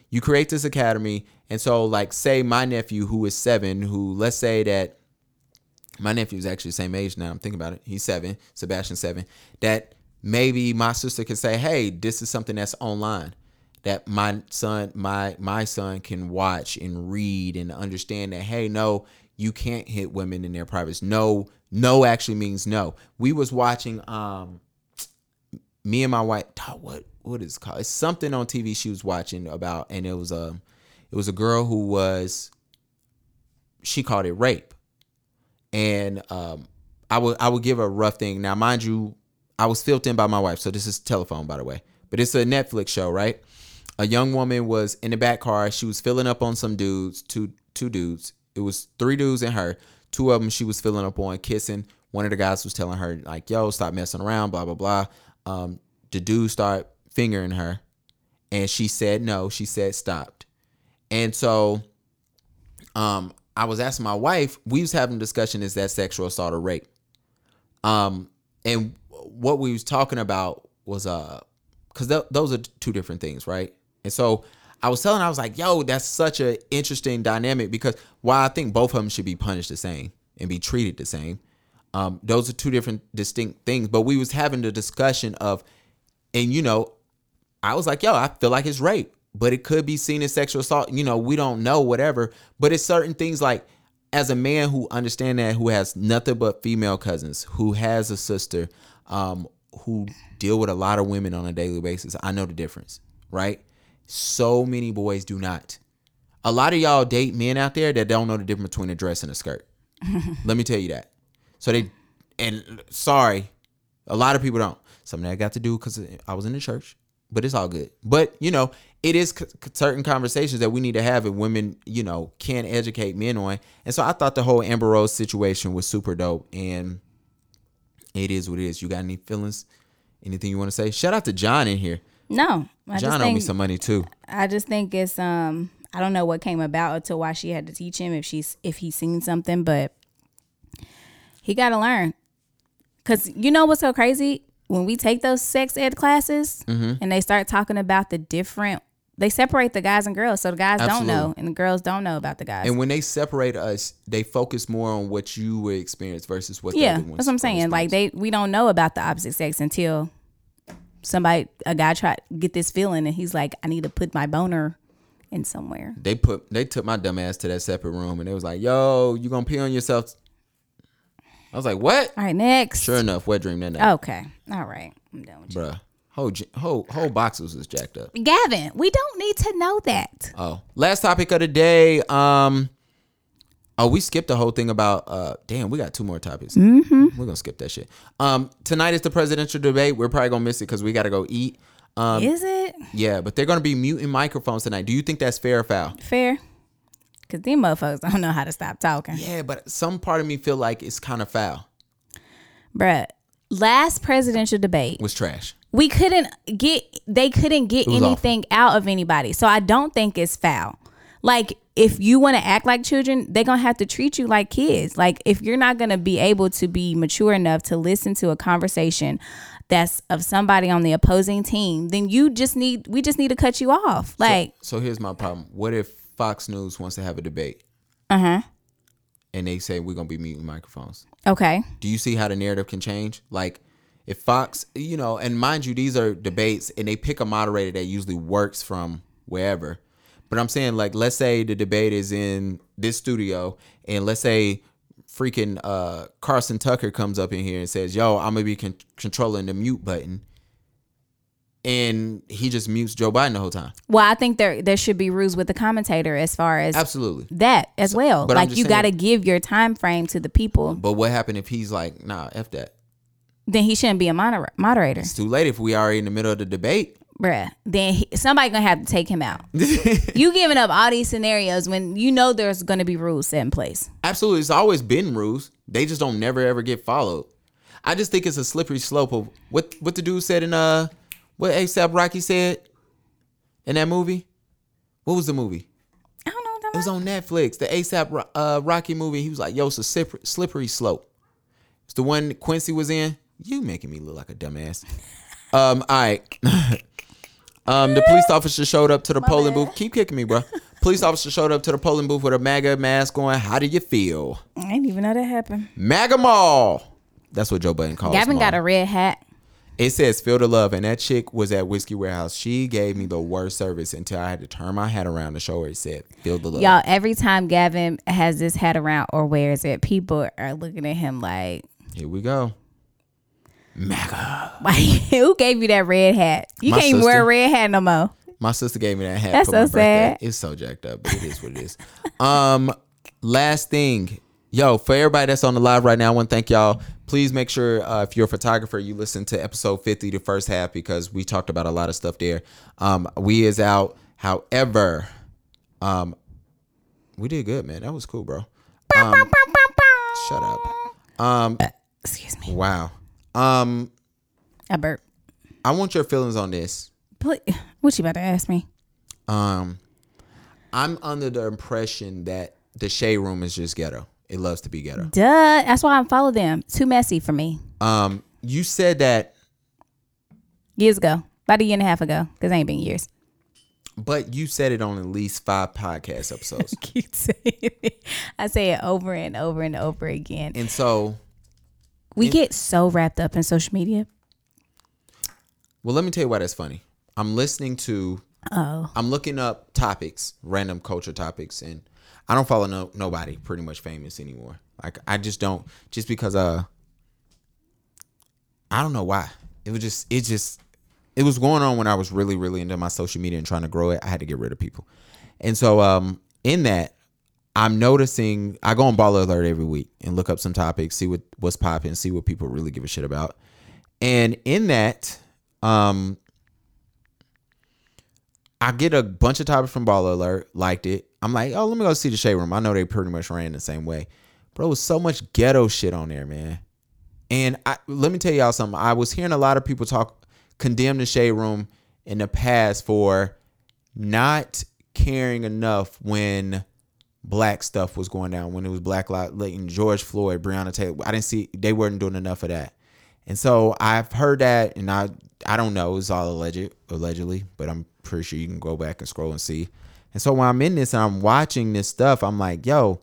You create this academy, and so like say my nephew who is seven, who let's say that my nephew is actually the same age now. I'm thinking about it. He's seven, Sebastian seven. That maybe my sister can say, "Hey, this is something that's online that my son, my my son can watch and read and understand that. Hey, no, you can't hit women in their privates. No, no actually means no. We was watching um me and my wife what what is it called it's something on tv she was watching about and it was a it was a girl who was she called it rape. And um i would i would give a rough thing. Now mind you i was filled in by my wife so this is telephone by the way. But it's a netflix show right? A young woman was in the back car. She was filling up on some dudes two two dudes. It was three dudes and her. Two of them she was filling up on kissing. One of the guys was telling her like yo stop messing around blah blah blah. Um the dude start fingering her and she said no. She said stopped and so um i was asking my wife we was having a discussion is that sexual assault or rape? Um and what we was talking about was uh because th- those are two different things right? And so i was telling i was like yo that's such an interesting dynamic because while i think both of them should be punished the same and be treated the same um, those are two different distinct things. But we was having the discussion of and you know i was like yo i feel like it's rape but it could be seen as sexual assault you know we don't know whatever. But it's certain things like as a man who understand that who has nothing but female cousins who has a sister um, who deal with a lot of women on a daily basis i know the difference right? So many boys do not. A lot of y'all date men out there that don't know the difference between a dress and a skirt. [laughs] Let me tell you that. So they, and sorry, a lot of people don't. Something that got to do because I was in the church, but it's all good. But you know, it is c- certain conversations that we need to have, and women, you know, can educate men on. And so I thought the whole Amber Rose situation was super dope, and it is what it is. You got any feelings? Anything you want to say? Shout out to John in here. No, I John just owe me some money too. I just think it's um I don't know what came about to why she had to teach him if she's if he's seen something, but he got to learn. Cause you know what's so crazy when we take those sex ed classes Mm-hmm. and they start talking about the different. They separate the guys and girls, so the guys don't know, and the girls don't know about the guys. And when they separate us, they focus more on what you would experience versus what the yeah, other ones that's what I'm saying. Like they, we don't know about the opposite sex until somebody a guy tried to get this feeling and he's like, I need to put my boner in somewhere. They put they took my dumb ass to that separate room and they was like, "Yo, you gonna pee on yourself?" I was like, "What?" All right, next. Sure enough, wet dream that night, Okay. All right. I'm done with you. Whole whole whole boxes was jacked up. Gavin, we don't need to know that. Oh, last topic of the day. Um, oh, we skipped the whole thing about. Uh, damn, we got two more topics. Mm-hmm. We're gonna skip that shit. Um, tonight is the presidential debate. We're probably gonna miss it because we gotta go eat. Um, Is it yeah, but they're gonna be muting microphones tonight. Do you think that's fair or foul? fair? Because these motherfuckers don't know how to stop talking. Yeah, but some part of me feel like it's kind of foul. Bruh, last presidential debate, Was trash. We couldn't get, they couldn't get anything out of anybody. So I don't think it's foul. Like, if you want to act like children, they're going to have to treat you like kids. Like, if you're not going to be able to be mature enough to listen to a conversation that's of somebody on the opposing team, then you just need, we just need to cut you off. Like, So here's my problem. What if Fox News wants to have a debate uh huh. and they say we're gonna be muting microphones? Okay. Do you see how the narrative can change? Like if Fox, you know, and mind you, these are debates and they pick a moderator that usually works from wherever. But I'm saying like let's say the debate is in this studio and let's say freaking uh Carson Tucker comes up in here and says, "Yo, I'm going to be con- controlling the mute button." And he just mutes Joe Biden the whole time. Well, I think there there should be rules with the commentator as far as Absolutely. that as well. but Like you got to give your time frame to the people. But what happened if he's like, "Nah, F that." Then he shouldn't be a moder- moderator, It's too late if we already in the middle of the debate. bruh. Then he, somebody gonna have to take him out. [laughs] you giving up all these scenarios when you know there's gonna be rules set in place. Absolutely, it's always been rules. They just don't never ever get followed. I just think it's a slippery slope of what what the dude said in uh what ASAP Rocky said in that movie. What was the movie? I don't know. It was on Netflix. The ASAP uh, Rocky movie. He was like, "Yo, it's a slippery, slippery slope." It's the one Quincy was in. You making me look like a dumbass. Um, all right. [laughs] um, the police officer showed up to the polling booth. Keep kicking me, bro. Police officer showed up to the polling booth with a MAGA mask on. How do you feel? I didn't even know that happened. MAGA Mall. That's what Joe Budden calls it. Gavin got mall. a red hat. It says feel the love, and that chick was at Whiskey Warehouse. She gave me the worst service until I had to turn my hat around to show her it said feel the love. Y'all, every time Gavin has this hat around or wears it, people are looking at him like, Here we go. MAGA. "Why? [laughs] Who gave you that red hat? You My can't even wear a sister. red hat no more." My sister gave me that hat That's for my so birthday. sad. It's so jacked up, but it is what it is. um, last thing, yo, for everybody that's on the live right now, I want to thank y'all. Please make sure uh, if you're a photographer, you listen to episode 50, the first half, because we talked about a lot of stuff there. Um, we is out. However, um, we did good, man. That was cool, bro. Um, shut up. Um, Excuse me. wow. Um, I burp. I want your feelings on this. Put, what you about to ask me? Um, I'm under the impression that the shade room is just ghetto. It loves to be ghetto. Duh. That's why I follow them. Too messy for me. Um, you said that, Years ago, about a year and a half ago, because ain't been years. but you said it on at least five podcast episodes, [laughs] Keep saying it. I say it over and over and over again. and so, We get so wrapped up in social media. well, let me tell you why that's funny. I'm listening to, Oh, I'm looking up topics, random culture topics, and I don't follow no nobody pretty much famous anymore. Like I just don't, just because uh, I don't know why. It was just, it just, it was going on when I was really, really into my social media and trying to grow it. I had to get rid of people, and so um, in that, I'm noticing I go on Baller Alert every week and look up some topics, see what what's popping, see what people really give a shit about, and in that, um, I get a bunch of topics from Baller Alert, liked it. I'm like, oh, let me go see the Shade Room. I know they pretty much ran the same way. Bro, it was so much ghetto shit on there, man. And I let me tell y'all something. I was hearing a lot of people talk condemn the Shade Room in the past for not caring enough when black stuff was going down, when it was Black Matter, George Floyd, Breonna Taylor. I didn't see they weren't doing enough of that. And so I've heard that, and I I don't know, it's all alleged allegedly, but I'm pretty sure you can go back and scroll and see. And so when I'm in this and I'm watching this stuff, I'm like, yo,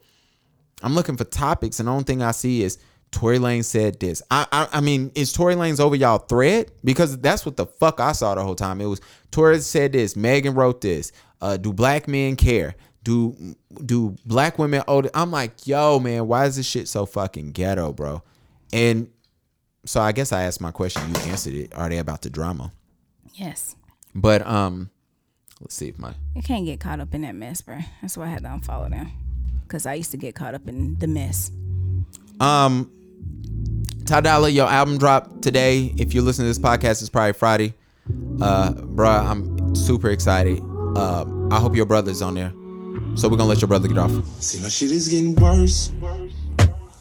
I'm looking for topics, and the only thing I see is Tory Lanez said this. I, I I mean, is Tory Lanez over y'all thread? Because that's what the fuck I saw the whole time. It was Tory said this. Megan wrote this. Uh, do black men care? Do do black women owe? I'm like, yo, man, why is this shit so fucking ghetto, bro? And so I guess I asked my question. You answered it. Are they about the drama? Yes. But um, let's see if my You can't get caught up in that mess, bro. That's why I had to unfollow them. Cause I used to get caught up in the mess. Um, Ty Dolla, your album dropped today. If you're listening to this podcast, it's probably Friday. Uh, bruh, I'm super excited. Uh, I hope your brother's on there. So we're gonna let your brother get off. See, my shit is getting worse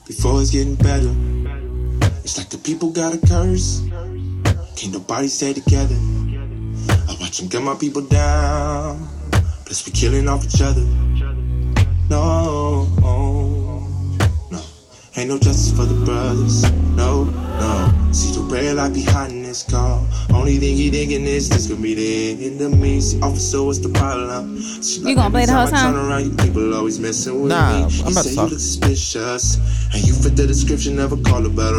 before it's getting better. It's like the people got a curse. Can't nobody stay together. I watch them gun my people down. Plus, we killing off each other. No, no. Ain't no justice for the brothers. No. See the red light behind this car. Only thing he thinking is this could be the end of me. See, officer, what's the problem? See, You gonna play the whole I turn around, you people always messing with Nah, me. I'm You about to talk. you look suspicious. And you fit the description of a call about a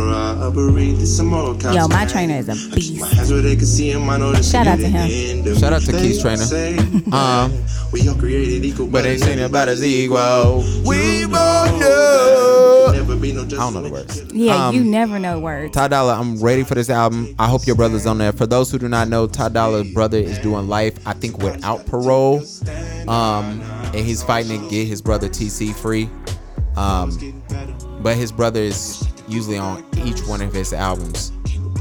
robbery. This some more cops Yo, my gang. trainer is a keep beast. My hands where they can see him. I know this Shout out to him. Shout out to They Keith Trainer. say, Um, [laughs] we all created equal, but ain't saying about as equal. We You both know know. Never be no I don't know the words. Yeah, Um, you never know words. Ty Dolla, I'm ready for this album. I hope your brother's on there. For those who do not know, Ty Dolla's brother is doing life, I think, without parole. Um, and he's fighting to get his brother TC free. Um, but his brother is usually on each one of his albums,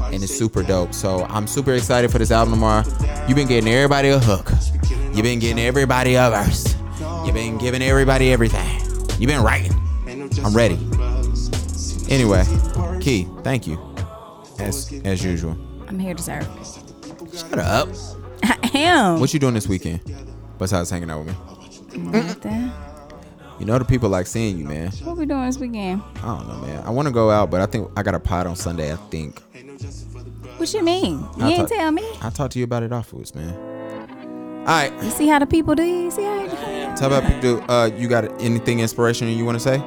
and it's super dope. So I'm super excited for this album tomorrow. You've been getting everybody a hook. You've been getting everybody a verse. You've been giving everybody everything. You've been writing. I'm ready. Anyway, Ke, thank you. As as usual. I'm here to serve. Shut up. I am. What you doing this weekend? Besides hanging out with me. Nothing. You know the people like seeing you, man. What we doing this weekend? I don't know, man. I want to go out, but I think I got a pot on Sunday. I think. What you mean? You I'll ain't talk- tell me. I talked to you about it afterwards, man. All right. You see how the people do? You see how? Tell about people. Do, uh, you got anything inspirational you want to say? Who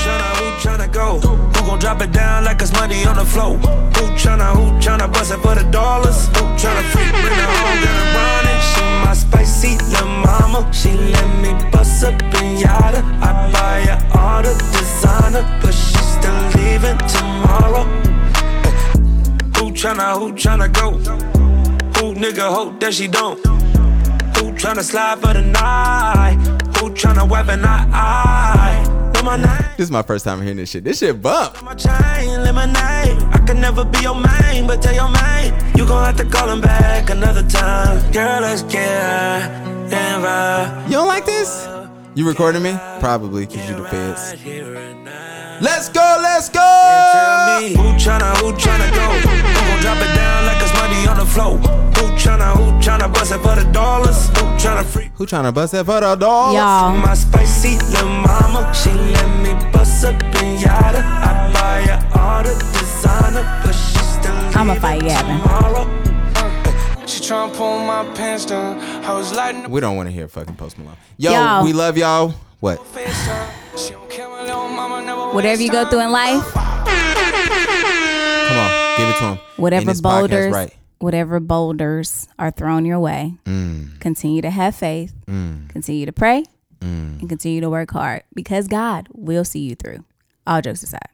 tryna, who tryna go? Drop it down like it's money on the floor? Who tryna, who tryna bust it for the dollars? Who tryna freak, bring her home, get her running? She my spicy little mama. She let me bust up in yada. I buy her all the designer, but she still leaving tomorrow. Who tryna, who tryna go? Who nigga hope that she don't? Who tryna slide for the night? Who tryna weapon I? I know my name. This is my first time hearing this shit. This shit bump. I can never be your main, but tell your main you gon' have to call him back another time. Girl, let's get high. You don't like this? You recording me? Probably, cause you the feds. Right here and now. Let's go. Let's Tell go. me who tryna, who tryna go? Who gon' drop it down like it's money on the floor? Who tryna, who tryna bust it for the dollars? Who tryna freak? Who trying to bust that for the dog? Y'all. My spicy little mama, she let me bust up in yada. I buy her all the designer, but she still I'ma fight Gavin. tomorrow. She tryna pull my pants down. I was lighting We don't want to hear fucking Post Malone. Yo, Yo. we love y'all. What? She don't care my little mama never Whatever you go through in life, Come on, give it to him. whatever this podcast boulders, right? whatever boulders are thrown your way, Mm. continue to have faith, continue to pray, Mm. and continue to work hard because God will see you through. All jokes aside.